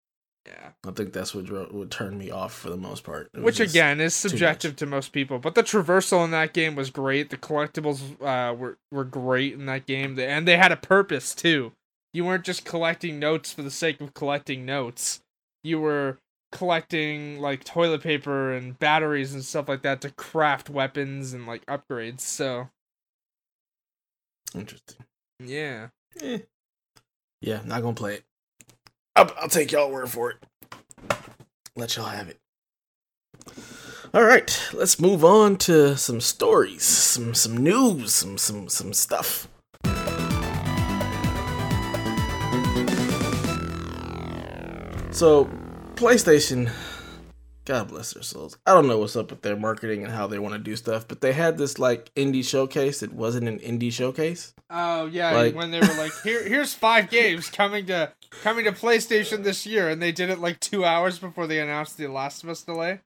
Yeah. I think that's what dro- would turn me off for the most part. Which again is subjective to most people, but the traversal in that game was great. The collectibles uh, were were great in that game, and they had a purpose too. You weren't just collecting notes for the sake of collecting notes. You were collecting like toilet paper and batteries and stuff like that to craft weapons and like upgrades. So interesting. yeah, Eh. Yeah, not gonna play it. I'll, I'll take y'all word for it. Let y'all have it. All right, let's move on to some stories, some some news, some some some stuff. So, PlayStation, God bless their souls. I don't know what's up with their marketing and how they want to do stuff, but they had this like indie showcase. It wasn't an indie showcase. Oh yeah, Like- when they were like, "Here, here's five games coming to coming to PlayStation this year, and they did it like two hours before they announced the Last of Us delay.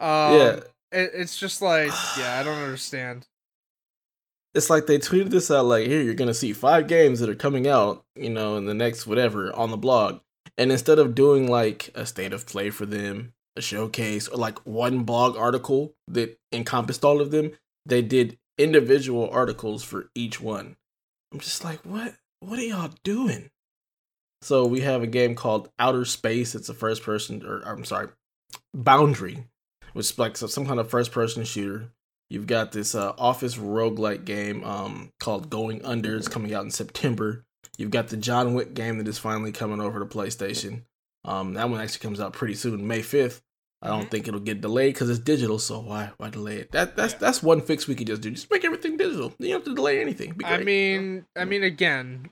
Um, Yeah. it, it's just like, yeah, I don't understand. it's like they tweeted this out like here you're gonna see five games that are coming out you know in the next whatever on the blog and instead of doing like a state of play for them a showcase or like one blog article that encompassed all of them they did individual articles for each one i'm just like what what are y'all doing so we have a game called outer space it's a first person or i'm sorry boundary which is like some kind of first person shooter You've got this uh, Office roguelike game um, called Going Under. It's coming out in September. You've got the John Wick game that is finally coming over to PlayStation. Um, that one actually comes out pretty soon, May fifth. I don't Mhm. think it'll get delayed because it's digital. So why why delay it? That that's Yeah. that's one fix we could just do. Just make everything digital. You don't have to delay anything. I mean, I mean, again,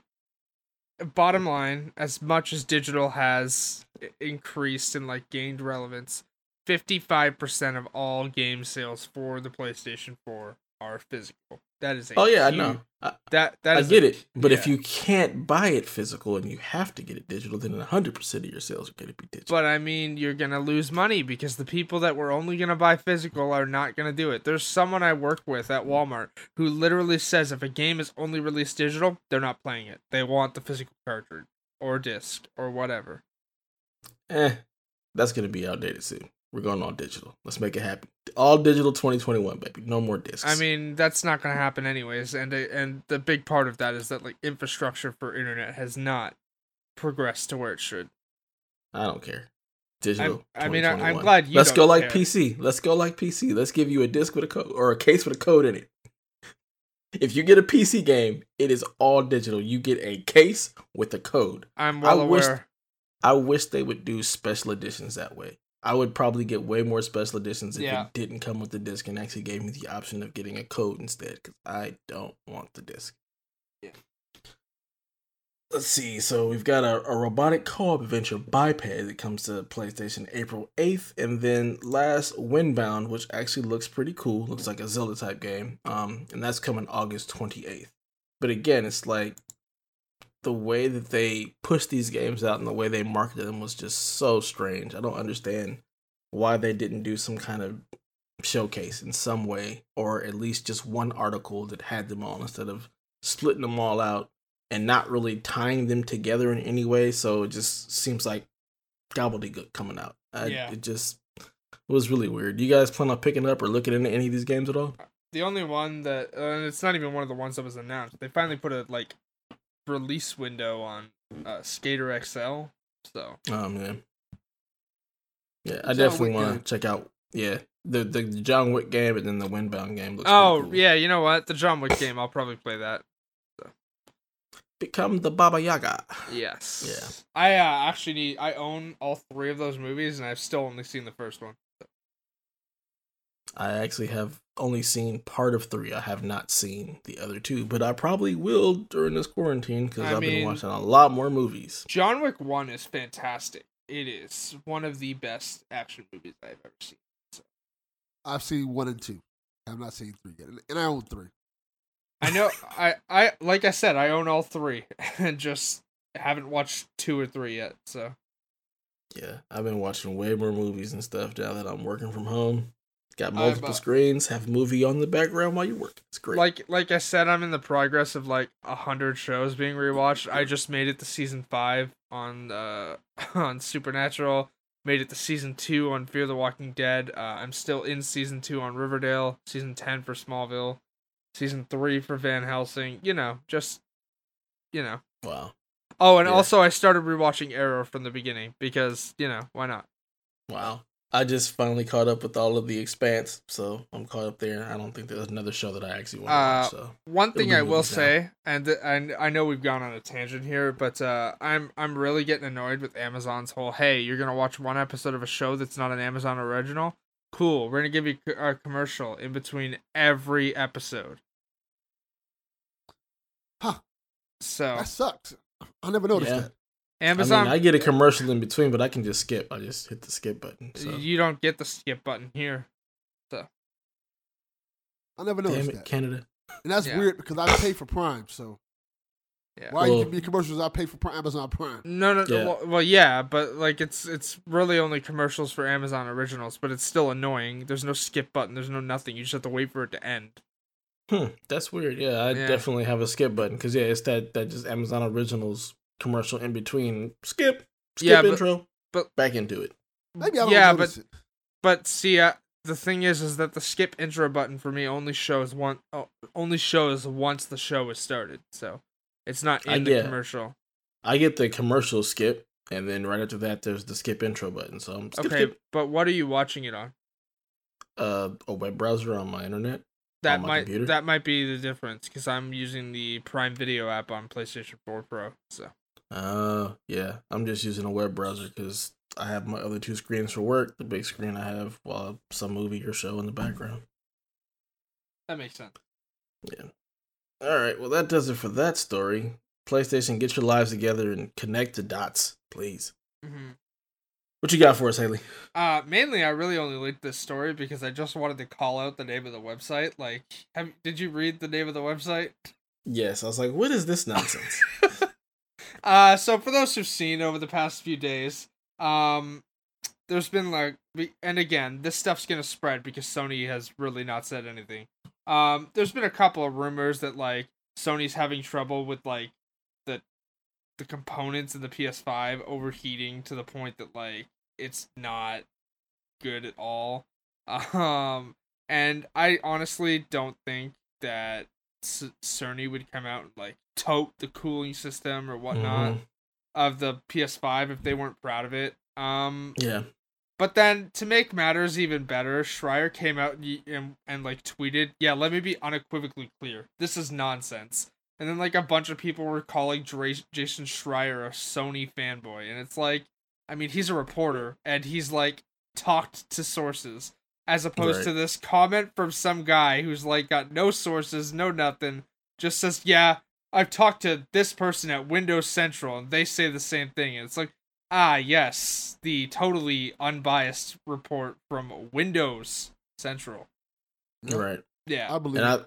bottom line, as much as digital has increased and like gained relevance, fifty-five percent of all game sales for the PlayStation Four are physical. That is a oh yeah, I huge- know. I, that that I is a- get it. But if you can't buy it physical and you have to get it digital, then hundred percent of your sales are going to be digital. But I mean, you're gonna lose money because the people that were only gonna buy physical are not gonna do it. There's someone I work with at Walmart who literally says if a game is only released digital, they're not playing it. They want the physical cartridge or disc or whatever. eh, that's going to be outdated soon. We're going all digital. Let's make it happen. All digital 2021, baby. No more discs. I mean, that's not gonna happen anyways. And uh, and the big part of that is that like infrastructure for internet has not progressed to where it should. I don't care. Digital. I mean, I- I'm glad you Let's go like care. PC. Let's go like PC. Let's give you a disc with a code or a case with a code in it. If you get a PC game, it is all digital. You get a case with a code. I'm well I wish- aware. I wish they would do special editions that way. I would probably get way more special editions if Yeah. it didn't come with the disc and actually gave me the option of getting a code instead because I don't want the disc. Yeah. Let's see. So we've got a, a robotic co-op adventure Biped that comes to PlayStation April 8th, and then last Windbound, which actually looks pretty cool. Looks like a Zelda type game. Um, and that's coming August 28th. But again, it's like the way that they pushed these games out and the way they marketed them was just so strange. I don't understand why they didn't do some kind of showcase in some way, or at least just one article that had them all instead of splitting them all out and not really tying them together in any way. So it just seems like gobbledygook coming out. I, Yeah. It just it was really weird. You guys plan on picking up or looking into any of these games at all? The only one that, uh, and it's not even one of the ones that was announced. They finally put a like release window on uh, Skater XL. So Oh man. Yeah, I John definitely want to check out. Yeah, the the John Wick game and then the Windbound game looks. oh cool. yeah, you know what? The John Wick game. I'll probably play that. become the Baba Yaga. Yes. Yeah. I uh, actually need. I own all three of those movies, and I've still only seen the first one. I actually have only seen part of three. I have not seen the other two, but I probably will during this quarantine because I I've mean- been watching a lot more movies. John Wick One is fantastic. It is one of the best action movies I've ever seen. I've seen one and two. I have not seen three yet, and- and I own three. I know. I I like I said, I own all three, and just haven't watched two or three yet. So Yeah, I've been watching way more movies and stuff now that I'm working from home. Got multiple uh, screens, have movie on the background while you work. It's great. like like I said, I'm in the progress of like a hundred shows being rewatched. I just made it to season five on uh on Supernatural. Made it to season two on Fear the Walking Dead. Uh, I'm still in season two on Riverdale. Season ten for Smallville. Season three for Van Helsing. You know, just you know. wow, Oh, and Yeah. also I started rewatching Arrow from the beginning because you know why not? wow. I just finally caught up with all of the Expanse, so I'm caught up there. I don't think there's another show that I actually want to Uh, watch. So One thing I will movies say, and and I know we've gone on a tangent here, but uh, I'm I'm really getting annoyed with Amazon's whole hey, you're gonna watch one episode of a show that's not an Amazon original. Cool, we're gonna give you a commercial in between every episode. Huh. So That sucks. I never noticed Yeah. that. Amazon, I mean, I get a commercial in between, but I can just skip. I just hit the skip button. So you don't get the skip button here. So. I never damn noticed it, that. Canada. And that's Yeah. weird because I pay for Prime, so Yeah. Why you Well- give me commercials? I pay for Prime- Amazon Prime. No, no, Yeah. Well, well, yeah, but like it's it's really only commercials for Amazon Originals, but it's still annoying. There's no skip button. There's no nothing. You just have to wait for it to end. Hmm, that's weird. Yeah, I Yeah. definitely have a skip button because yeah, it's that that just Amazon Originals commercial in between. Skip, skip Yeah, but- intro, but- back into it. Maybe I don't Yeah, notice it. But see, uh, the thing is, is that the skip intro button for me only shows one, oh, only shows once the show is started. So it's not I in the get- commercial. I get the commercial skip, and then right after that, there's the skip intro button. So I'm skip, Okay, skip. but what are you watching it on? Uh, a web browser on my internet. That my might computer? that might be the difference because I'm using the Prime Video app on PlayStation 4 Pro. So Uh, yeah, I'm just using a web browser because I have my other two screens for work. The big screen I have while some movie or show in the background. that makes sense. Yeah. All right. Well, that does it for that story. PlayStation, get your lives together and connect the dots, please. hmm What you got for us, Haley? Uh, mainly, I really only linked this story because I just wanted to call out the name of the website. Like, have did you read the name of the website? Yes, I was like, what is this nonsense? uh, so for those who've seen over the past few days, um, there's been like, and again, this stuff's gonna spread because Sony has really not said anything. Um, there's been a couple of rumors that like Sony's having trouble with like the the components in the PS5 overheating to the point that like it's not good at all. Um, and I honestly don't think that Sony would come out and like tote the cooling system or whatnot Mhm. of the PS5 if they weren't proud of it. Um, Yeah. but then to make matters even better, Schreier came out and, and and like tweeted, "Yeah, let me be unequivocally clear. This is nonsense." And then like a bunch of people were calling Dra- Jason Schreier a Sony fanboy, and it's like, I mean, he's a reporter and he's like talked to sources as opposed Right. to this comment from some guy who's like got no sources, no nothing, just says, "Yeah, I've talked to this person at Windows Central and they say the same thing." And it's like, ah, yes, the totally unbiased report from Windows Central. Yep. Right. Yeah. I believe And I,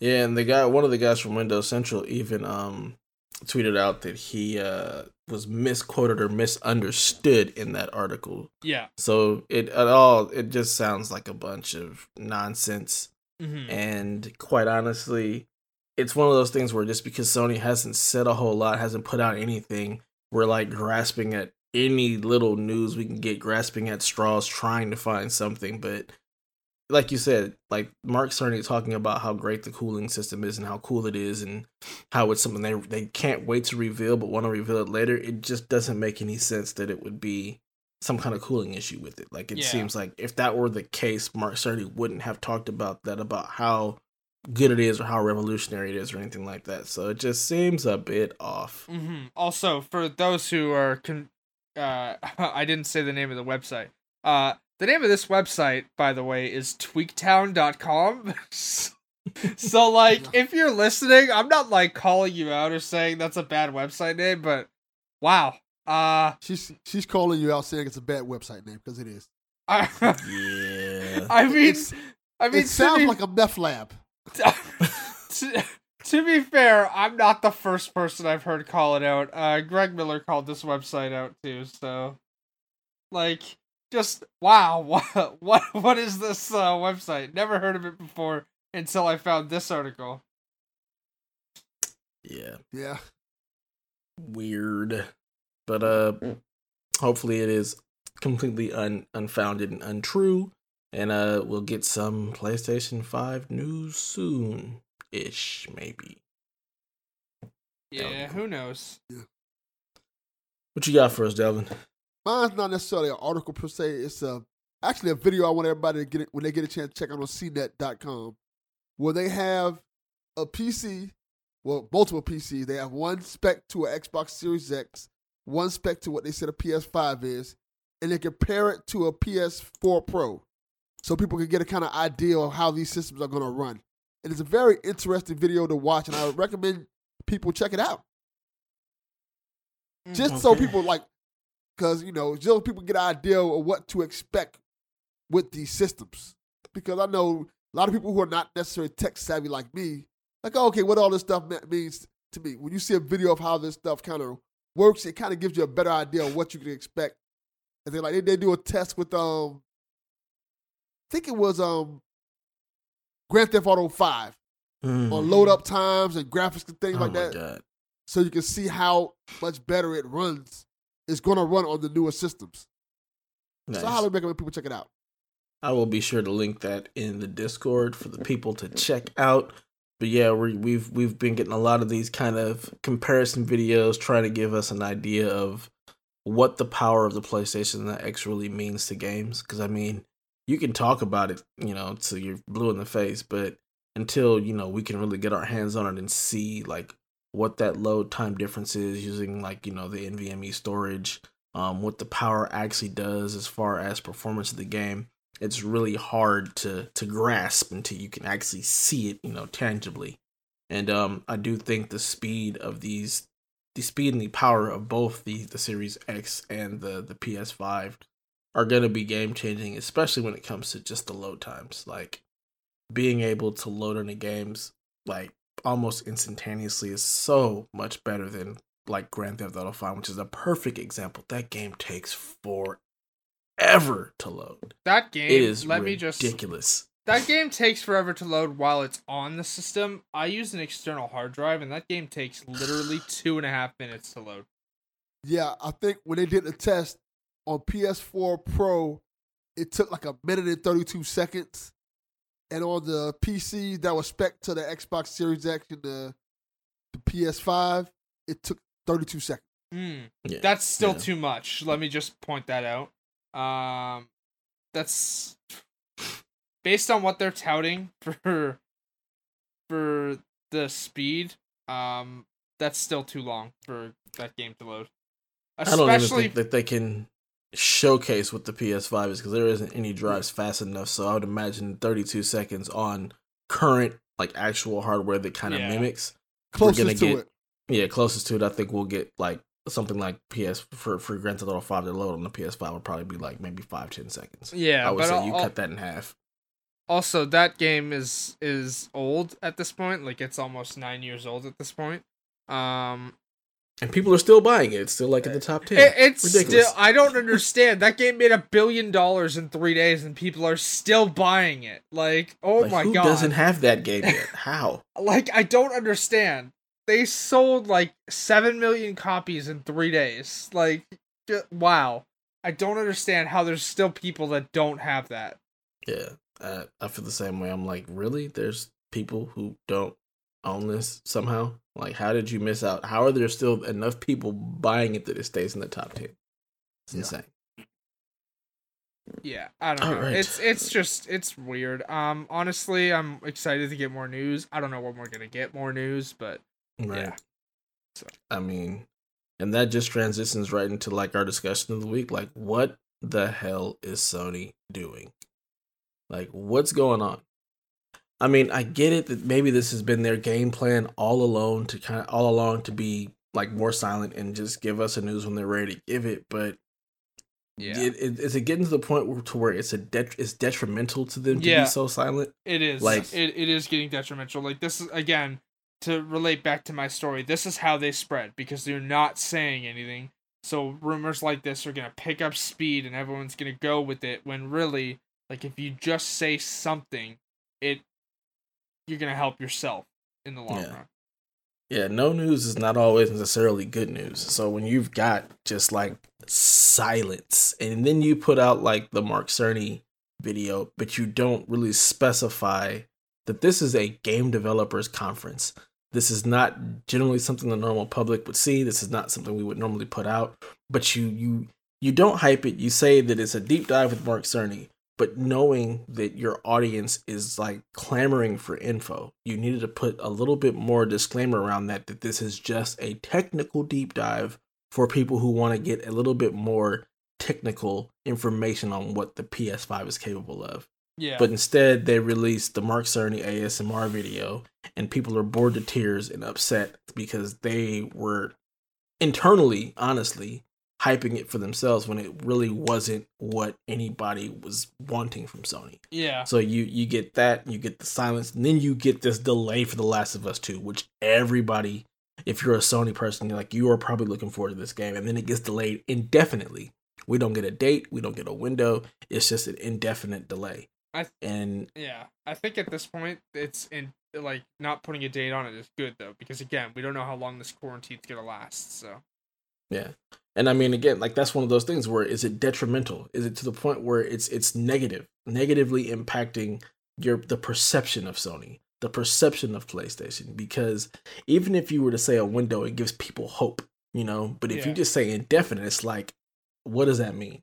yeah, and the guy, one of the guys from Windows Central, even um tweeted out that he uh was misquoted or misunderstood in that article. yeah. So it at all, it just sounds like a bunch of nonsense. hmm And quite honestly, it's one of those things where just because Sony hasn't said a whole lot, hasn't put out anything, we're like grasping at any little news we can get, grasping at straws, trying to find something. But like you said, like Mark Cerny talking about how great the cooling system is and how cool it is and how it's something they they can't wait to reveal but want to reveal it later. It just doesn't make any sense that it would be some kind of cooling issue with it. Like it Yeah. seems like if that were the case, Mark Cerny wouldn't have talked about that about how good it is or how revolutionary it is or anything like that. So it just seems a bit off. hmm Also, for those who are, con- uh, I didn't say the name of the website. Uh, the name of this website, by the way, is tweaktown.com. so, like, if you're listening, I'm not like calling you out or saying that's a bad website name, but wow. Uh, She's she's calling you out saying it's a bad website name because it is. I, Yeah. I mean, It's- I mean, it sounds be- like a meth lab. to, to be fair, I'm not the first person I've heard call it out. Uh, Greg Miller called this website out too. So, like, just wow, what what what is this uh, website? Never heard of it before until I found this article. yeah. Yeah. Weird. But uh hopefully it is completely un- unfounded and untrue. And uh we'll get some PlayStation 5 news soon ish, maybe. Yeah, who knows? What you got for us, Delvin? Mine's not necessarily an article per se. It's a actually a video I want everybody to get it when they get a chance to check out on CNET.com, where they have a PC, well, multiple PCs. They have one spec to an Xbox Series X, one spec to what they said a PS5 is, and they compare it to a PS4 Pro, so people can get a kind of idea of how these systems are going to run. And it's a very interesting video to watch, and I would recommend people check it out just so people like because you know just people get an idea of what to expect with these systems because i know a lot of people who are not necessarily tech savvy like me like oh, okay what all this stuff means to me. When you see a video of how this stuff kind of works, it kind of gives you a better idea of what you can expect. And they like they, they do a test with um, I think it was um, Grand Theft Auto Five Mm. on load up times and graphics and things oh like that, god. so you can see how much better it runs. It's going to run on the newer systems. Nice. So I highly recommend people check it out. I will be sure to link that in the Discord for the people to check out. But yeah, we, we've we've been getting a lot of these kind of comparison videos, trying to give us an idea of what the power of the PlayStation and the X really means to games. Because I mean, you can talk about it, you know, till you're blue in the face, but until you know we can really get our hands on it and see like what that load time difference is using like you know the NVMe storage, um, what the power actually does as far as performance of the game it's really hard to to grasp until you can actually see it, you know, tangibly. And um, I do think the speed of these, the speed and the power of both the the Series X and the the PS5 are gonna be game changing, especially when it comes to just the load times. Like being able to load into games like almost instantaneously is so much better than like Grand Theft Auto 5, which is a perfect example. That game takes forever to load. That game. It is let me ridiculous. That game takes forever to load while it's on the system. I use an external hard drive, and that game takes literally two and a half minutes to load. Yeah, I think when they did the test on PS4 Pro, it took like a minute and 32 seconds. And on the PC that was spec to the Xbox Series X and the, the PS5, it took 32 seconds. Mm. Yeah. That's still yeah. too much. Let me just point that out. Um, that's based on what they're touting for for the speed. Um, that's still too long for that game to load. I don't even Especially, think that they can showcase what the PS5 is because there isn't any drives fast enough. So I would imagine 32 seconds on current like actual hardware that kind of Yeah. mimics. We're gonna to get- it. Yeah, closest to it, I think we'll get like something like PS for for Grand Theft Auto 5 to load on the PS5 would probably be like maybe five ten seconds. yeah, I would but say al- you al- cut that in half. also that game is is old at this point. Like it's almost nine years old at this point. Um, And people are still buying it. It's still like in the top 10. It, it's Ridiculous. still I don't understand. that game made a billion dollars in three days, and people are still buying it. Like, oh Like, my who god! doesn't have that game yet? How? like, I don't understand. They sold like seven million copies in three days. Like, ju- wow! I don't understand how there's still people that don't have that. Yeah, I, I feel the same way. I'm like, really? There's people who don't own this somehow? Like, how did you miss out? How are there still enough people buying it that it stays in the top 10? It's Yeah. insane. Yeah, I don't know. Alright. It's it's just it's weird. Um, honestly, I'm excited to get more news. I don't know when we're gonna get more news, but Right. Yeah. So- I mean, and that just transitions right into like our discussion of the week. Like, what the hell is Sony doing? Like, what's going on? I mean, I get it that maybe this has been their game plan all alone to kind of all along to be like more silent and just give us the news when they're ready to give it. But yeah, it, it, is it getting to the point where, to where it's a det- it's detrimental to them to Yeah. be so silent? It is Like- it, it is getting detrimental. Like this is again to relate back to my story. This is how they spread because they're not saying anything. So rumors like this are gonna pick up speed and everyone's gonna go with it. When really, like if you just say something, it you're gonna help yourself in the long Yeah. run. Yeah, no news is not always necessarily good news. So when you've got just like silence, and then you put out like the Mark Cerny video, but you don't really specify that this is a game developers conference. This is not generally something the normal public would see. This is not something we would normally put out. But you you you don't hype it. You say that it's a deep dive with Mark Cerny, but knowing that your audience is like clamoring for info, you needed to put a little bit more disclaimer around that that this is just a technical deep dive for people who want to get a little bit more technical information on what the PS5 is capable of. Yeah. But instead, they released the Mark Cerny ASMR video, and people are bored to tears and upset because they were internally, honestly, hyping it for themselves when it really wasn't what anybody was wanting from Sony. yeah. So you you get that, you get the silence, and then you get this delay for The Last of Us 2, which everybody if you're a Sony person, you're like you are probably looking forward to this game, and then it gets delayed indefinitely. We don't get a date, we don't get a window. It's just an indefinite delay. I th- and Yeah, I think at this point it's in like not putting a date on it is good though because again we don't know how long this quarantine's gonna last. So yeah, and I mean again, like that's one of those things where is it detrimental? Is it to the point where it's it's negative, negatively impacting your the perception of Sony, the perception of PlayStation? Because even if you were to say a window, it gives people hope, you know. But if you just say indefinite, it's like, what does that mean?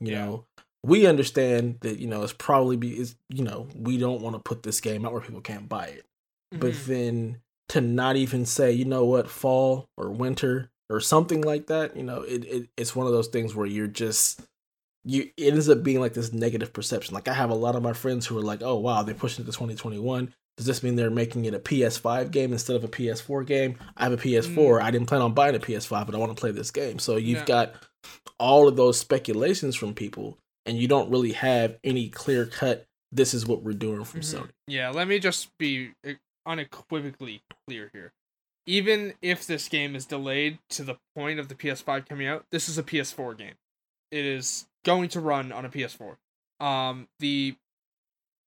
You Yeah. know, we understand that you know it's probably be is you know we don't want to put this game out where people can't buy it but Mhm. then to not even say, you know what, fall or winter or something like that, you know, it, it it's one of those things where you're just you it ends up being like this negative perception. Like I have a lot of my friends who are like, oh wow, they're pushing it to 2021. Does this mean they're making it a PS5 game instead of a PS4 game? I have a PS4. I didn't plan on buying a PS5, but I want to play this game. So you've Yeah. got all of those speculations from people, and you don't really have any clear cut. This is what we're doing from Mhm. Sony. Yeah, let me just be uh, unequivocally clear here. Even if this game is delayed to the point of the PS5 coming out, this is a PS4 game. It is going to run on a PS4. Um, the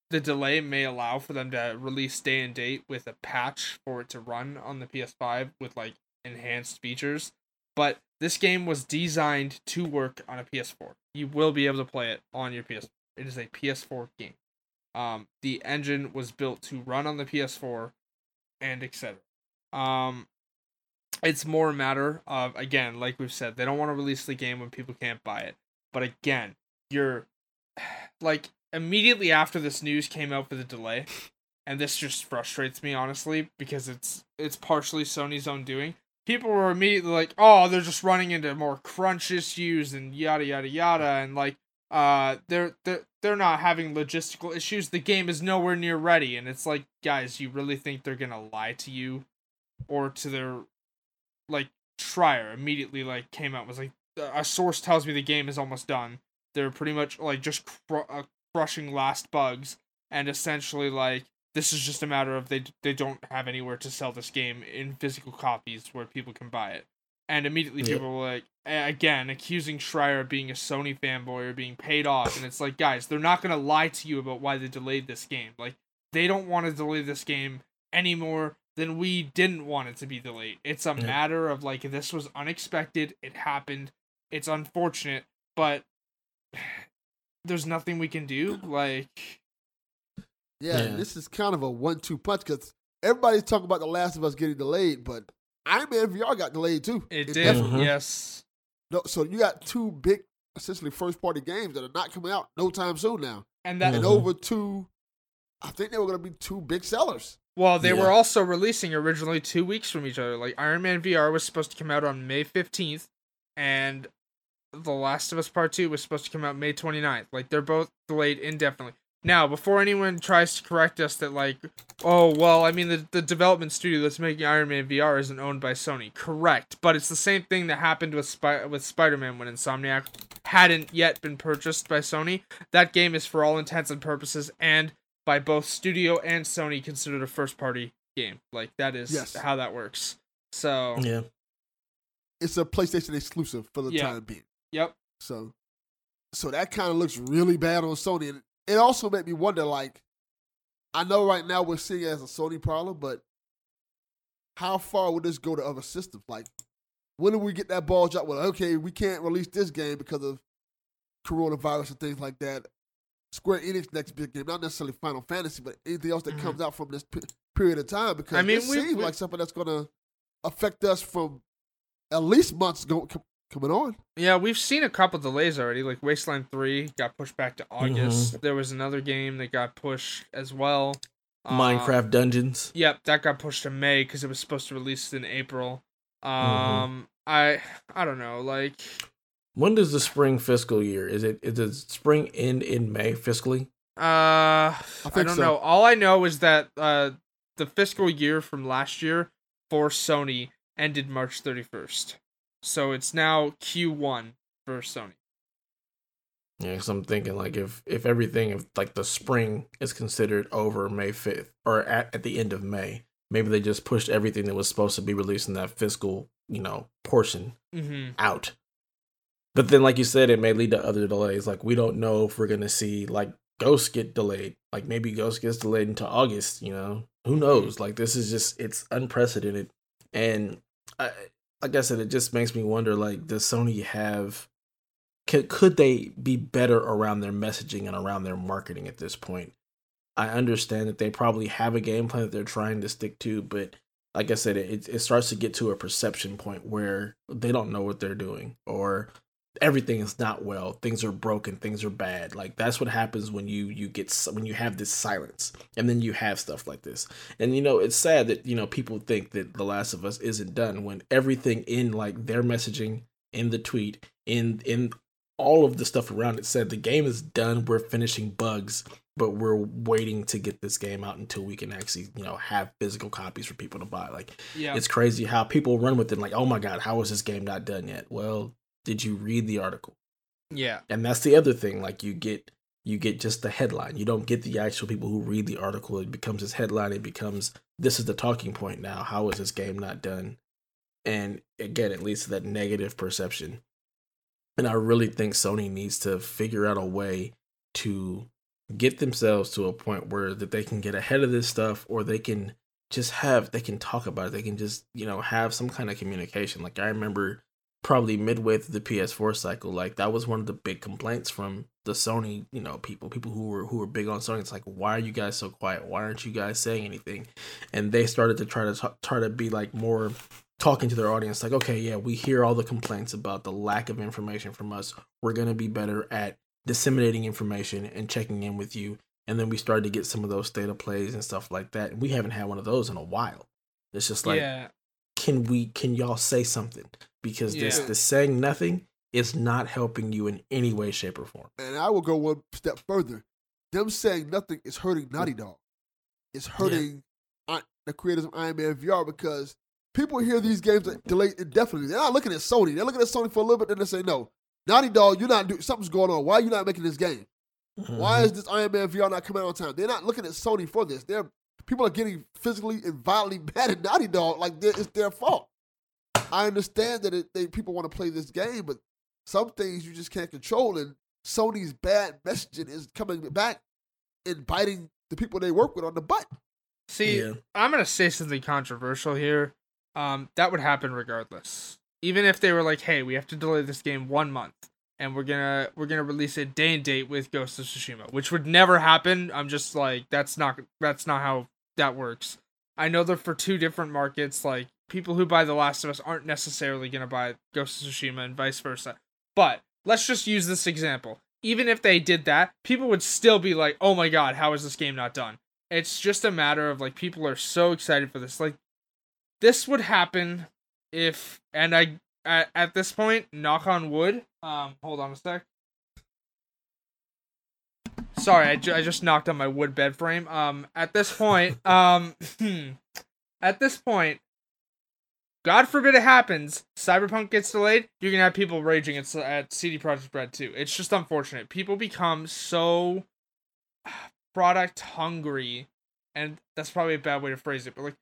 the delay may allow for them to release day and date with a patch for it to run on the PS5 with like enhanced features. But this game was designed to work on a PS4. You will be able to play it on your PS. It is a PS4 game. Um, the engine was built to run on the PS4, and etc. Um, it's more a matter of again, like we've said, they don't want to release the game when people can't buy it. But again, you're like immediately after this news came out for the delay, and this just frustrates me honestly because it's it's partially Sony's own doing. People were immediately like, "Oh, they're just running into more crunch issues and yada yada yada," and like, uh, they're they're they're not having logistical issues. The game is nowhere near ready, and it's like, guys, you really think they're gonna lie to you, or to their, like, Schreier immediately like came out and was like, a source tells me the game is almost done. They're pretty much like just cr- uh, crushing last bugs, and essentially like this is just a matter of they they don't have anywhere to sell this game in physical copies where people can buy it. And immediately Yeah. people were like again accusing Schreier of being a Sony fanboy or being paid off and it's like guys, they're not going to lie to you about why they delayed this game. Like they don't want to delay this game any more than we didn't want it to be delayed. It's a Yeah. matter of like this was unexpected, it happened. It's unfortunate, but there's nothing we can do. Like Yeah, Yeah. this is kind of a one-two punch because everybody's talking about The Last of Us getting delayed, but Iron Man VR got delayed too. it did. definitely- Mhm. Yes. no, so you got two big, essentially first-party games that are not coming out no time soon now, And that and Mhm. over two. I think they were going to be two big sellers. Well, they Yeah. were also releasing originally two weeks from each other. Like Iron Man VR was supposed to come out on May 15th, and The Last of Us Part 2 was supposed to come out May 29th. Like they're both delayed indefinitely. Now, before anyone tries to correct us that like, oh well, I mean the the development studio that's making Iron Man VR isn't owned by Sony. Correct, but it's the same thing that happened with Spy- with Spider-Man when Insomniac hadn't yet been purchased by Sony. That game is for all intents and purposes and by both studio and Sony considered a first party game. Like that is Yes. how that works. So Yeah. It's a PlayStation exclusive for the Yeah. time being. yep. So, so that kind of looks really bad on Sony, and it also made me wonder. Like, I know right now we're seeing it as a Sony problem, but how far would this go to other systems? Like, when do we get that ball drop? Well, okay, we can't release this game because of coronavirus and things like that. Square Enix next big game, not necessarily Final Fantasy, but anything else that Mhm. comes out from this pe- period of time. Because I mean, it we- seems we- like something that's going to affect us from at least months go, com- coming on. Yeah, we've seen a couple delays already. Like Wasteland 3 got pushed back to August. There was another game that got pushed as well. Minecraft Dungeons. Yep, that got pushed to May because it was supposed to release in April. Mm-hmm. Um, I I don't know, like When does the spring fiscal year? Is it is it spring end in May fiscally? Uh, I, think don't so. know. All I know is that uh, the fiscal year from last year for Sony ended March 31st. So it's now Q1 for Sony. Yeah, because I'm thinking like if if everything if like the spring is considered over May 5th or at, at the end of May, maybe they just pushed everything that was supposed to be released in that fiscal, you know, portion Mm-hmm. out. But then, like you said, it may lead to other delays. Like we don't know if we're gonna see like Ghost get delayed. Like maybe Ghost gets delayed into August. You know, who mm-hmm. knows? Like this is just it's unprecedented. And I, like I said, it just makes me wonder. Like, does Sony have? Could could they be better around their messaging and around their marketing at this point? I understand that they probably have a game plan that they're trying to stick to, but like I said, it it starts to get to a perception point where they don't know what they're doing, or everything is not well. Things are broken. Things are bad. Like that's what happens when you you get when you have this silence, and then you have stuff like this. And you know, it's sad that you know people think that The Last of Us isn't done when everything in like their messaging in the tweet in in all of the stuff around it said the game is done. We're finishing bugs, but we're waiting to get this game out until we can actually you know have physical copies for people to buy. Like Yeah. it's crazy how people run with it. Like, oh my god, how is this game not done yet? Well, did you read the article? yeah. And that's the other thing. Like you get you get just the headline. You don't get the actual people who read the article. It becomes this headline. It becomes this is the talking point now. How is this game not done? And again, it leads to that negative perception. And I really think Sony needs to figure out a way to get themselves to a point where that they can get ahead of this stuff or they can just have they can talk about it. They can just, you know, have some kind of communication. Like I remember probably midway through the PS4 cycle, like that was one of the big complaints from the Sony, you know, people, people who were who were big on Sony. It's like, why are you guys so quiet? Why aren't you guys saying anything? And they started to try to talk, try to be like more talking to their audience, like, okay, yeah, we hear all the complaints about the lack of information from us. We're gonna be better at disseminating information and checking in with you. And then we started to get some of those state of plays and stuff like that. And we haven't had one of those in a while. It's just like, yeah. can we can y'all say something because this Yeah. this saying nothing is not helping you in any way shape or form And I will go one step further. Them saying nothing is hurting Naughty Dog. It's hurting I- the creators of Iron Man VR because people hear these games delayed indefinitely. They're not looking at Sony. They're looking at Sony for a little bit, then they say, "No, Naughty Dog, you're not doing something's going on. Why are you not making this game? Why mm-hmm. is this Iron Man VR not coming out on time?" They're not looking at Sony for this. They're people are getting physically and violently mad at Naughty Dog like it's their fault. I understand that it, they people want to play this game, but some things you just can't control, and Sony's bad messaging is coming back and biting the people they work with on the butt. See, Yeah. I'm gonna say something controversial here. Um, that would happen regardless. Even if they were like, "Hey, we have to delay this game one month, and we're gonna we're gonna release it day and date with Ghost of Tsushima," which would never happen. I'm just like, that's not that's not how that works. I know they're for two different markets. Like people who buy The Last of Us aren't necessarily gonna buy Ghost of Tsushima, and vice versa. But let's just use this example. Even if they did that, people would still be like, "Oh my god, how is this game not done?" it's just a matter of like people are so excited for this like this would happen if and i at, at this point knock on wood um hold on a sec sorry I, ju- I just knocked on my wood bed frame um at this point um at this point god forbid it happens cyberpunk gets delayed you're gonna have people raging at, at CD Projekt Red too. It's just unfortunate. People become so product hungry and that's probably a bad way to phrase it but like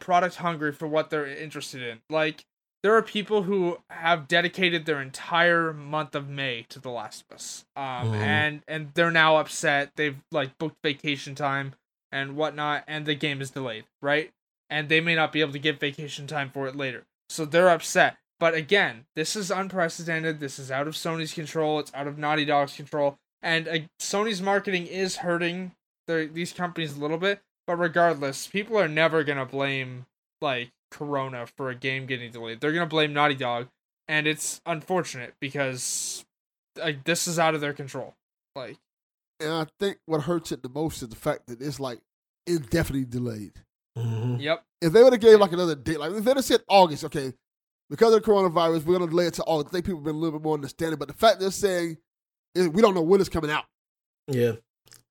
product hungry for what they're interested in. Like there are people who have dedicated their entire month of may to the last of us um Mhm. and and they're now upset. They've like booked vacation time and whatnot and the game is delayed right and they may not be able to get vacation time for it later so they're upset but again this is unprecedented this is out of sony's control it's out of naughty dog's control and uh, Sony's marketing is hurting these companies a little bit. But regardless, people are never gonna blame like Corona for a game getting delayed. They're gonna blame Naughty Dog, and it's unfortunate because like this is out of their control. Like And I think what hurts it the most is the fact that it's like indefinitely delayed. Mhm. yep, If they would have gave like another date, like if they'd have said August, okay, because of the coronavirus, we're gonna delay it to August. I think people have been a little bit more understanding. But the fact they're saying is we don't know when it's coming out. yeah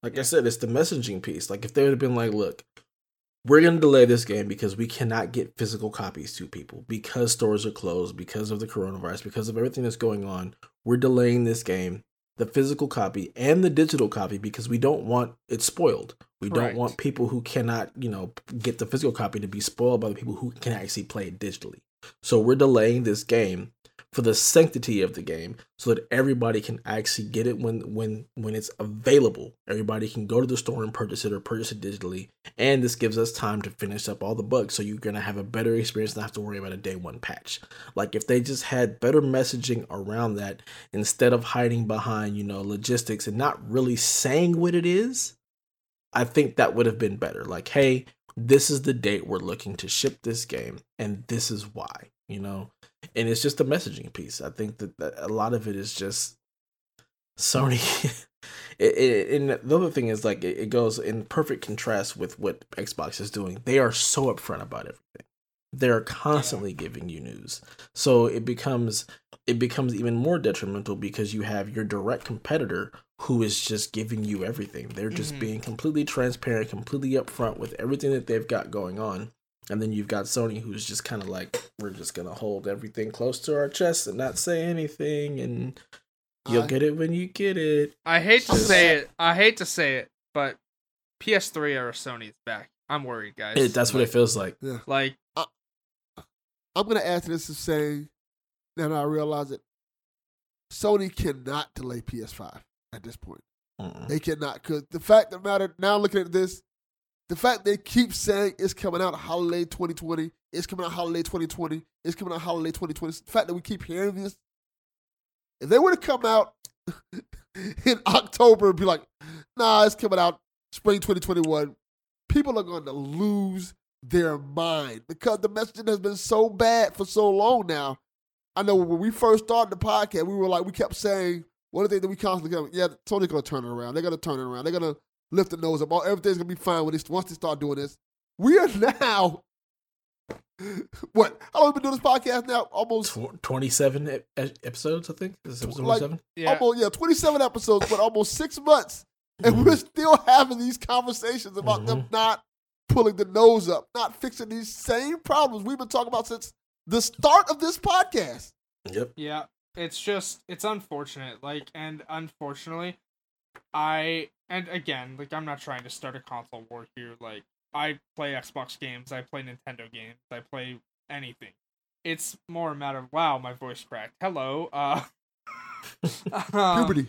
like i said it's the messaging piece like if they would have been like look we're going to delay this game because we cannot get physical copies to people because stores are closed because of the coronavirus because of everything that's going on we're delaying this game the physical copy and the digital copy because we don't want it spoiled. We don't want people who cannot, you know, get the physical copy to be spoiled by the people who can actually play it digitally. So we're delaying this game for the sanctity of the game so that everybody can actually get it when when when it's available. Everybody can go to the store and purchase it or purchase it digitally. And this gives us time to finish up all the bugs so you're gonna have a better experience and not have to worry about a day one patch. Like if they just had better messaging around that instead of hiding behind, you know, logistics and not really saying what it is, I think that would have been better. Like, hey, this is the date we're looking to ship this game, and this is why, you know? And it's just a messaging piece. I think that, that a lot of it is just Sony. it, it, and the other thing is, like, it, it goes in perfect contrast with what Xbox is doing. They are so upfront about everything. They're constantly giving you news. So it becomes it becomes even more detrimental because you have your direct competitor who is just giving you everything. They're just Mhm. being completely transparent, completely upfront with everything that they've got going on. And then you've got Sony who's just kind of like, we're just going to hold everything close to our chest and not say anything. And you'll I- get it when you get it. I hate to Just- say it. I hate to say it, but PS3 era Sony is back. I'm worried, guys. it that's what it feels like. like. I'm gonna add to this of say now that I realize it, Sony cannot delay PS5 at this point. Mm-mm. They cannot because the fact of the matter now looking at this, the fact they keep saying it's coming out holiday 2020, it's coming out holiday 2020, it's coming out holiday 2020. The fact that we keep hearing this, if they were to come out in October and be like, nah, it's coming out spring 2021, people are going to lose their mind because the messaging has been so bad for so long now. I know when we first started the podcast, we were like, we kept saying, one of the things that we constantly go, yeah, Sony's gonna turn it around. They're gonna turn it around. They're gonna lift the nose up. All everything's gonna be fine when they once they start doing this. We are now what? How long have we been doing this podcast now? Almost Tw- 27 ep- ep- episodes, I think. This is episode Like- 27. Yeah. almost yeah, twenty seven episodes, but almost six months, and Mhm. we're still having these conversations about them Mhm. not pulling the nose up, not fixing these same problems we've been talking about since the start of this podcast. Yep. Yeah, it's just it's unfortunate. Like, and unfortunately, I and again, like, I'm not trying to start a console war here. Like, I play Xbox games, I play Nintendo games, I play anything. It's more a matter of wow, my voice cracked. Hello, uh, um, Puberty.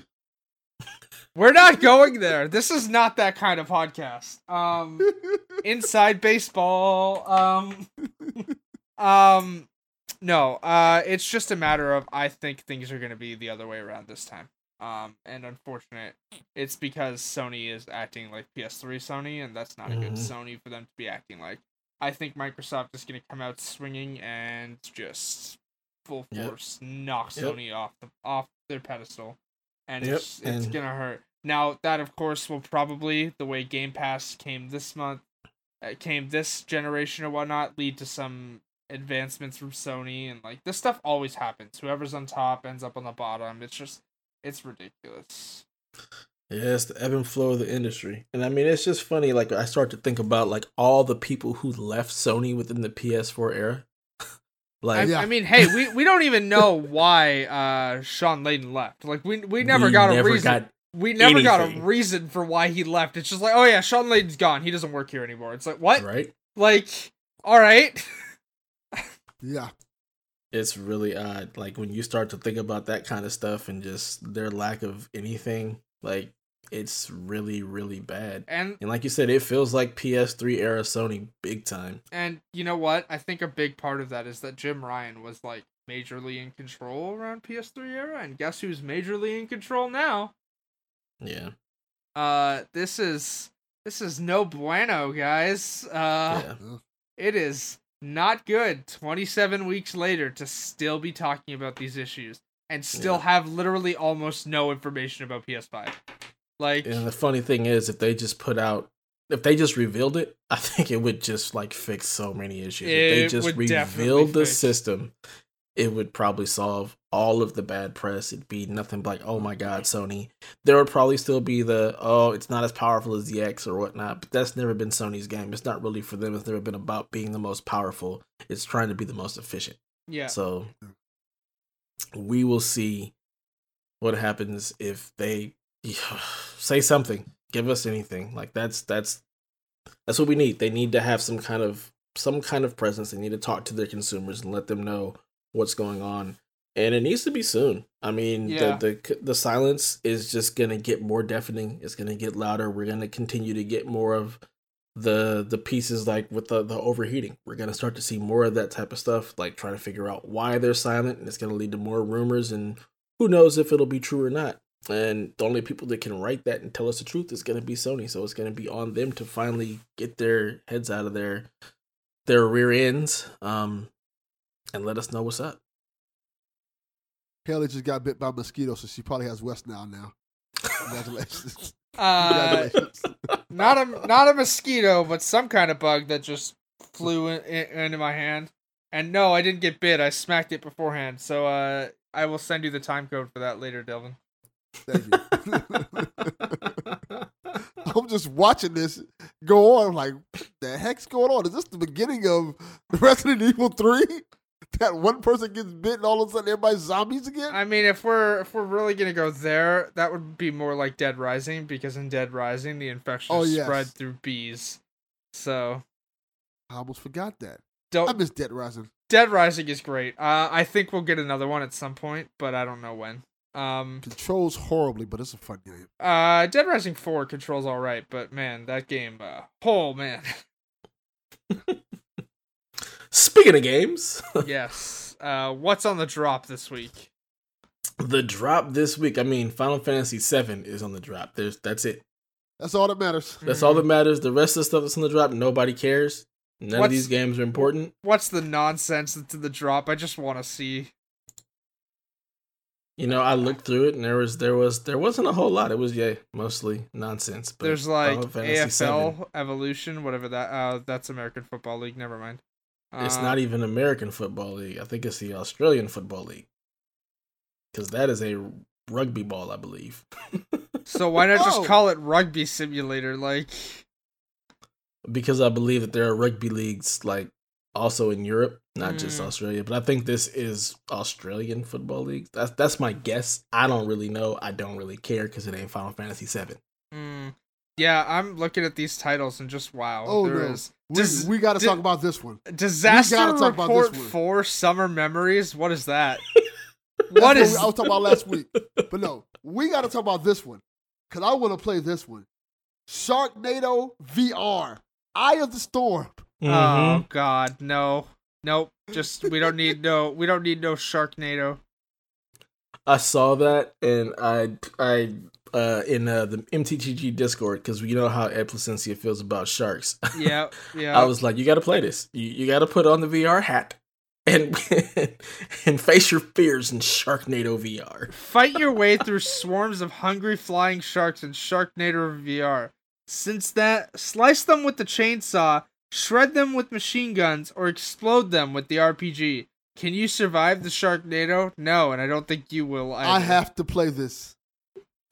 we're not going there. This is not that kind of podcast. Um, inside baseball. Um, um, no. Uh, it's just a matter of I think things are gonna be the other way around this time. Um, and unfortunate, it's because Sony is acting like PS3 Sony, and that's not a good Mhm. Sony for them to be acting like. I think Microsoft is gonna come out swinging and just full Yep. force knock Yep. Sony off the off their pedestal, and Yep, it's it's and- gonna hurt. Now that of course will probably the way Game Pass came this month, uh, came this generation or whatnot, lead to some advancements from Sony and like this stuff always happens. Whoever's on top ends up on the bottom. It's just it's ridiculous. Yeah, it's the ebb and flow of the industry. And I mean, it's just funny. Like, I start to think about, like, all the people who left Sony within the PS4 era. I, like, Yeah. I mean, hey, we, we don't even know why uh Shawn Layden left. Like we we never we got a reason. got- we never got a reason for why he left. It's just like, oh yeah, Shawn Layden's gone. He doesn't work here anymore. It's like what? right? Like, all right. Yeah. It's really odd. Like, when you start to think about that kind of stuff and just their lack of anything, like, it's really, really bad. and And like you said, it feels like PS3 era Sony big time. And you know what? I think a big part of that is that Jim Ryan was like majorly in control around PS3 era, and guess who's majorly in control now? Yeah. Uh, this is this is no bueno, guys. Uh, yeah. it is not good. Twenty seven weeks later to still be talking about these issues and still Yeah. have literally almost no information about PS5. Like, And the funny thing is, if they just put out, if they just revealed it, I think it would just like fix so many issues. if they It just revealed the fix- system, it would probably solve all of the bad press. It'd be nothing but like, oh my god, Sony. There would probably still be the oh, it's not as powerful as the X or whatnot, but that's never been Sony's game. It's not really for them. It's never been about being the most powerful. It's trying to be the most efficient. yeah, So we will see what happens if they say something, give us anything. Like that's that's that's what we need. They need to have some kind of some kind of presence. They need to talk to their consumers and let them know what's going on. And it needs to be soon. I mean, Yeah. the, the the silence is just gonna get more deafening. It's gonna get louder. We're gonna continue to get more of the the pieces like with the, the overheating. We're gonna start to see more of that type of stuff, like trying to figure out why they're silent, and it's gonna lead to more rumors and who knows if it'll be true or not. And the only people that can write that and tell us the truth is gonna be Sony. So it's gonna be on them to finally get their heads out of their their rear ends, um, and let us know what's up. Haley just got bit by a mosquito, so she probably has West now. Now, congratulations. Uh, congratulations. not a not a mosquito, but some kind of bug that just flew in, in, into my hand. And no, I didn't get bit. I smacked it beforehand. So uh, I will send you the time code for that later, Delvin. Thank you. I'm just watching this go on. I'm like, what the heck's going on? Is this the beginning of Resident Evil 3? That one person gets bit and all of a sudden everybody's zombies again? I mean, if we're if we're really gonna go there, that would be more like Dead Rising because in Dead Rising the infection Oh, yes. spread through bees. So I almost forgot that. Don't I miss Dead Rising. Dead Rising is great. Uh, I think we'll get another one at some point, but I don't know when. Um, Controls horribly, but it's a fun game. uh, Dead Rising Four controls all right, but man, that game, uh, oh man, Speaking of games, yes. Uh, what's on the drop this week? the drop this week. I mean, Final Fantasy VII is on the drop. There's that's it. That's all that matters. That's all that matters. The rest of the stuff that's on the drop, nobody cares. None of these games are important. What's the nonsense that's in the drop? I just want to see. You know, I looked through it and there was there was there wasn't a whole lot. It was yeah, mostly nonsense. But There's like Final AFL VII, Evolution, whatever that. Uh, that's American Football League. Never mind. It's Uh, not even American Football League. I think it's the Australian Football League. Because that is a rugby ball, I believe. So why not just Oh. call it Rugby Simulator? Like, because I believe that there are rugby leagues like also in Europe, not just Mm. Australia. But I think this is Australian Football League. That's that's my guess. I don't really know. I don't really care because it ain't Final Fantasy VII. mm, yeah, I'm looking at these titles and just wow. Oh, there no. is We, we got to talk about this one. Disaster gotta talk about Report this one. for Summer Memories. What is that? what is? what we- I was talking about last week. But no, we got to talk about this one because I want to play this one. Sharknado VR, Eye of the Storm. Mm-hmm. Oh God, no, nope. Just we don't need no. We don't need no Sharknado. I saw that and I I uh in uh, the MTGG Discord because you know how Ed Placencia feels about sharks. Yeah, yeah. I was like, you got to play this. You you got to put on the VR hat and and face your fears in Sharknado VR. Fight your way through swarms of hungry flying sharks in Sharknado VR. Since that, slice them with the chainsaw, shred them with machine guns, or explode them with the RPG. Can you survive the Sharknado? No, and I don't think you will. Either. I have to play this.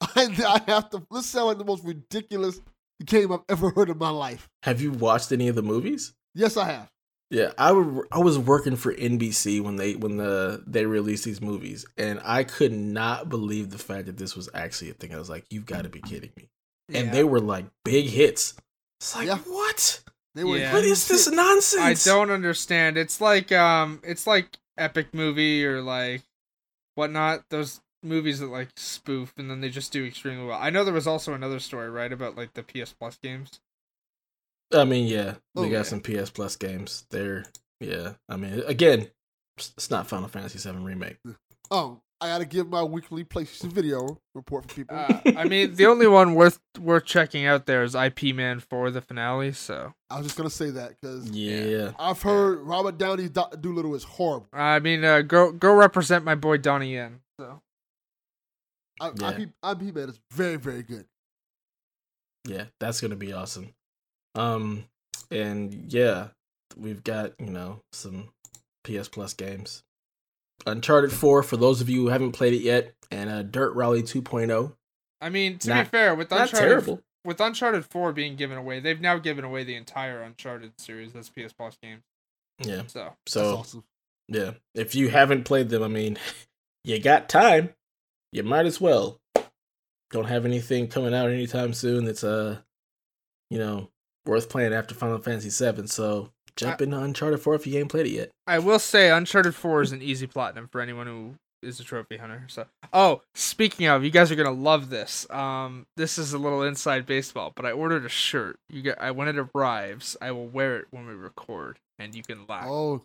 I, I have to. This sounds like the most ridiculous game I've ever heard in my life. Have you watched any of the movies? Yes, I have. Yeah, I would. I was working for NBC when they when the they released these movies, and I could not believe the fact that this was actually a thing. I was like, "You've got to be kidding me!" And they were like big hits. It's like, Yeah. what? They were. Yeah. What is this nonsense? I don't understand. It's like um, it's like epic movie or like whatnot. Those movies that like spoof and then they just do extremely well. I know there was also another story right about like the PS Plus games. I mean, yeah, they Oh, got yeah. some PS Plus games. They're yeah. I mean, again, it's not Final Fantasy VII remake. Oh, I got to give my weekly PlayStation video report for people. Uh, I mean, the only one worth worth checking out there is IP Man for the finale. So I was just gonna say that because Yeah, I've heard Robert Downey Do- Dolittle is horrible. I mean, uh, go go represent my boy Donnie Yen. So I, Yeah. IP, IP Man is very, very good. yeah, that's gonna be awesome. Um, and yeah, we've got you know some PS Plus games. Uncharted Four for those of you who haven't played it yet, and uh, Dirt Rally 2.0. I mean, to Not- be fair, with Uncharted terrible. with Uncharted Four being given away, they've now given away the entire Uncharted series as PS Plus games. Yeah. So That's So awesome. yeah, if you haven't played them, I mean, you got time. You might as well. Don't have anything coming out anytime soon that's uh, you know, worth playing after Final Fantasy VII. So jump into Uncharted 4 if you ain't played it yet. I will say Uncharted 4 is an easy platinum for anyone who is a trophy hunter. So, oh, speaking of, you guys are gonna love this. Um, this is a little inside baseball, but I ordered a shirt. You get, I when it arrives, I will wear it when we record, and you can laugh. Oh,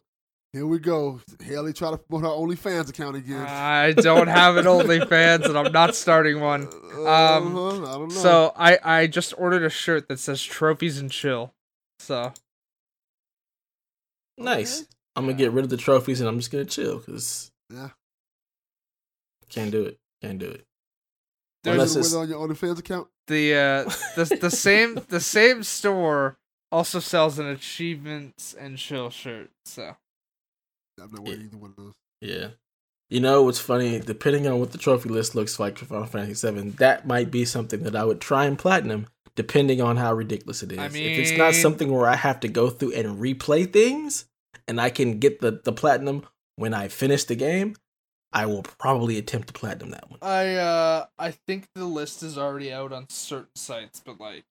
here we go. Haley try to promote her OnlyFans account again. I don't have an OnlyFans, and I'm not starting one. Uh, Um, uh-huh, I don't know. So I I just ordered a shirt that says trophies and chill. So Nice. I'm gonna get rid of the trophies and I'm just gonna chill because yeah, can't do it. Can't do it. There's Unless with it's, it on your OnlyFans account. the uh the the same the same store also sells an achievements and chill shirt. So I'm not wearing either one of those. yeah. You know what's funny? Depending on what the trophy list looks like for Final Fantasy VII, that might be something that I would try and platinum, depending on how ridiculous it is. I if it's not something where I have to go through and replay things, and I can get the the platinum when I finish the game, I will probably attempt to platinum that one. I uh I think the list is already out on certain sites, but like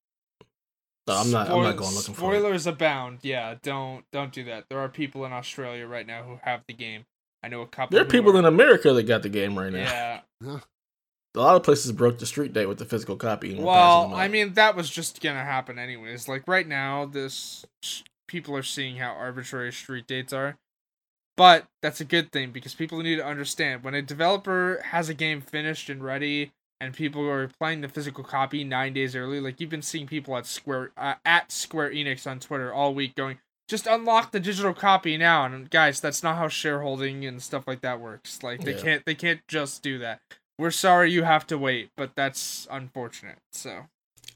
So I'm not. I'm not going looking for it. spoilers abound. Yeah, don't don't do that. There are people in Australia right now who have the game. I know a couple. There are who people in America that got the game right now. Yeah. A lot of places broke the street date with the physical copy. and Well, I mean that was just gonna happen anyways. Like right now, this people are seeing how arbitrary street dates are, but that's a good thing because people need to understand when a developer has a game finished and ready, and people are playing the physical copy nine days early. Like you've been seeing people at Square uh, at Square Enix on Twitter all week going, just unlock the digital copy now. And guys, that's not how shareholding and stuff like that works. Like they Yeah. can't they can't just do that. We're sorry you have to wait, but that's unfortunate. So.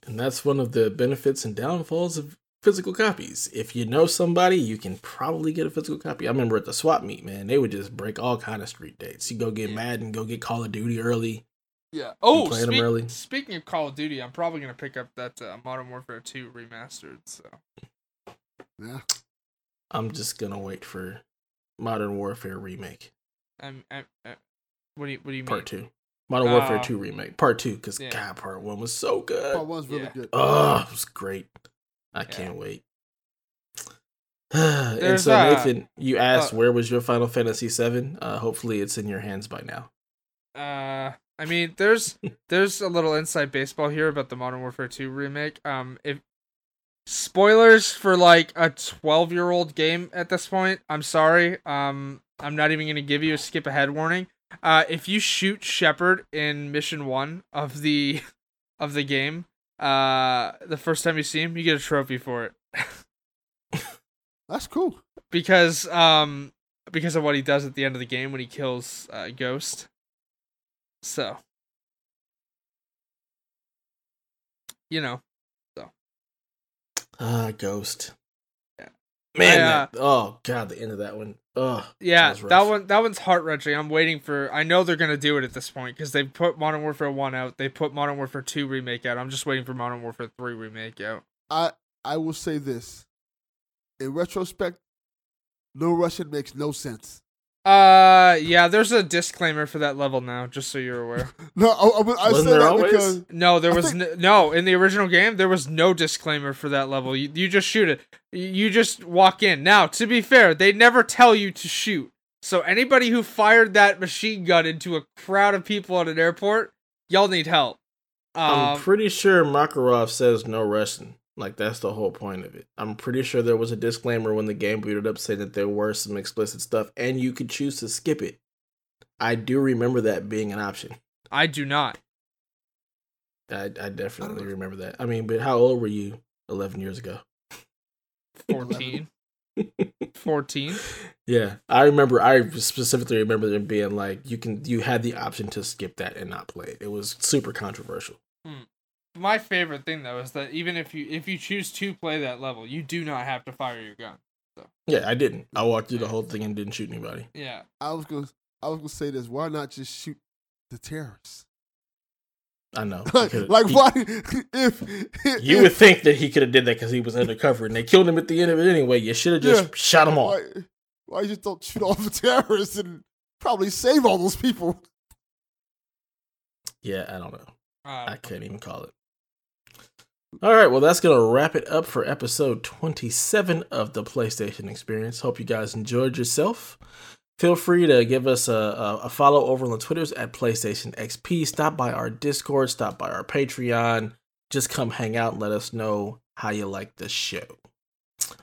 And that's one of the benefits and downfalls of physical copies. If you know somebody, you can probably get a physical copy. I remember at the swap meet, man, they would just break all kind of street dates. You go get mad and go get Call of Duty early. Yeah. Oh, playing 'em speak- early? speaking of Call of Duty, I'm probably gonna pick up that uh, Modern Warfare 2 remastered. So Yeah, I'm just gonna wait for Modern Warfare remake I'm, I'm, uh, what do you what do you mean? part two. Modern Warfare Oh. two remake part two because Yeah. God, part one was so good. part one's really yeah. good. Oh, it was great. I Yeah. can't wait. and so uh, Nathan, you asked uh, where was your Final Fantasy VII? Uh, hopefully, it's in your hands by now. Uh, I mean, there's there's a little inside baseball here about the Modern Warfare 2 remake. Um, if spoilers for like a 12 year old game at this point, I'm sorry. Um, I'm not even gonna give you a skip ahead warning. Uh, if you shoot Shepherd in mission one of the of the game, uh, the first time you see him, you get a trophy for it That's cool. because um because of what he does at the end of the game when he kills uh, Ghost. So, you know, so. Ah, Ghost. Yeah. Man, I, uh, that, oh god, the end of that one. Oh, yeah, was that one that one's heart wrenching. I'm waiting for. I know they're gonna do it at this point because they put Modern Warfare One out. They put Modern Warfare Two remake out. I'm just waiting for Modern Warfare Three remake out. I I will say this. In retrospect, no Russian makes no sense. Uh, yeah, there's a disclaimer for that level now, just so you're aware. No, I, I, I Wasn't say there that always? because No, there I was think- n- no in the original game. There was no disclaimer for that level. You, you just shoot it. You- You just walk in. Now, to be fair, they never tell you to shoot. So anybody who fired that machine gun into a crowd of people at an airport, y'all need help. I'm Um, pretty sure Makarov says no Russian. Like that's the whole point of it. I'm pretty sure there was a disclaimer when the game booted up saying that there were some explicit stuff and you could choose to skip it. I do remember that being an option. I do not. I, I definitely oh. remember that. I mean, but how old were you 11 years ago? 14. 14. Yeah, I remember. I specifically remember them being like, you can, you had the option to skip that and not play it. It was super controversial. My favorite thing though is that even if you if you choose to play that level, you do not have to fire your gun. Yeah, I didn't. I walked through the whole thing and didn't shoot anybody. Yeah. I was gonna I was gonna say this. Why not just shoot the terrorists? I know. like, like he- why? If, if You would think that he could have did that because he was undercover, and they killed him at the end of it anyway. You should have just Yeah. shot him off. why, why you just don't shoot all the terrorists and probably save all those people? Yeah, I don't know. Uh, I can't even call it. All right, well, that's going to wrap it up for episode 27 of the PlayStation Experience. Hope you guys enjoyed yourself. Feel free to give us a, a, a follow over on the Twitters at PlayStation XP. Stop by our Discord, stop by our Patreon. Just come hang out and let us know how you like the show.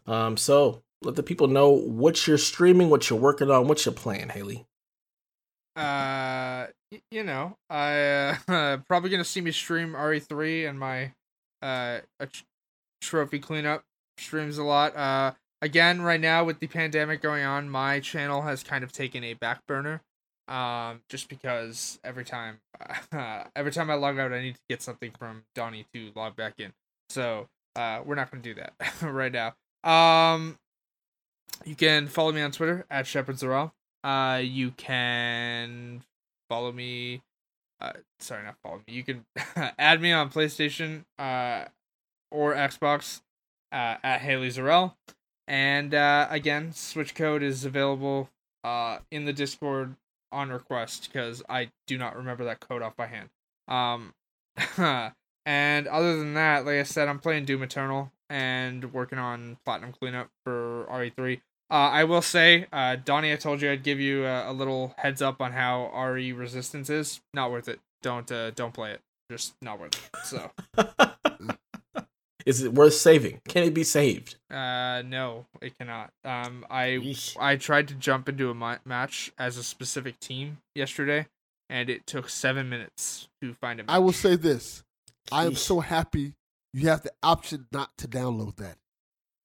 Um, so let the people know what you're streaming, what you're working on, what you're playing, Haley. uh, you know, I uh, probably gonna see me stream RE3 and my uh a tr- trophy cleanup streams a lot. Uh, again, right now with the pandemic going on, my channel has kind of taken a back burner. Um, just because every time, every time I log out, I need to get something from Donnie to log back in. So, uh, we're not gonna do that right now. Um, you can follow me on Twitter at Shepherd. Uh, you can follow me. Uh, sorry, not follow me. You can add me on PlayStation uh, or Xbox uh, at Haley Zarel. And uh, again, Switch code is available uh, in the Discord on request because I do not remember that code off by hand. Um, and other than that, like I said, I'm playing Doom Eternal and working on Platinum Cleanup for RE3. Uh, I will say, uh, Donnie, I told you I'd give you a, a little heads up on how RE Resistance is. Not worth it. Don't uh, don't play it. Just not worth it. So, Is it worth saving? Can it be saved? uh, no, it cannot. Um, I Yeesh. I tried to jump into a ma- match as a specific team yesterday, and it took seven minutes to find a match. I will say this: I am Yeesh. so happy you have the option not to download that.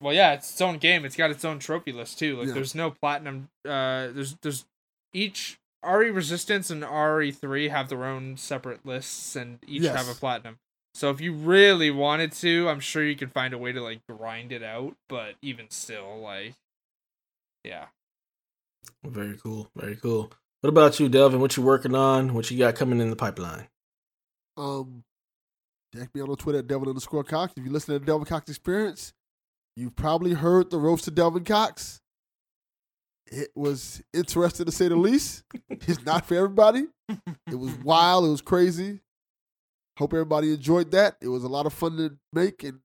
Well, yeah, it's its own game. It's got its own trophy list too. Like, Yeah. there's no platinum. Uh, there's there's each RE Resistance and RE3 have their own separate lists, and each Yes. have a platinum. So if you really wanted to, I'm sure you could find a way to like grind it out. But even still, like, yeah. Very cool. Very cool. What about you, Delvin? What you working on? What you got coming in the pipeline? Um, check me out on Twitter at Devin underscore Cox. If you listen to the Delvin Cox Experience, you've probably heard the roast of Delvin Cox. It was interesting to say the least. It's not for everybody. It was wild. It was crazy. Hope everybody enjoyed that. It was a lot of fun to make and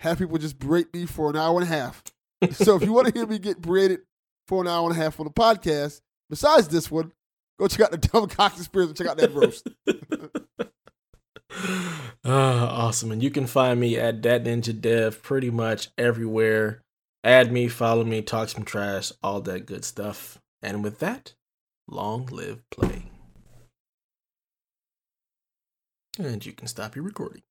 have people just berate me for an hour and a half. so if you want to hear me get berated for an hour and a half on the podcast, besides this one, go check out the Delvin Cox Experience and check out that roast. Ah, awesome. And you can find me at Dat Ninja Dev pretty much everywhere. Add me, follow me, talk some trash, all that good stuff. And with that, long live play. And you can stop your recording.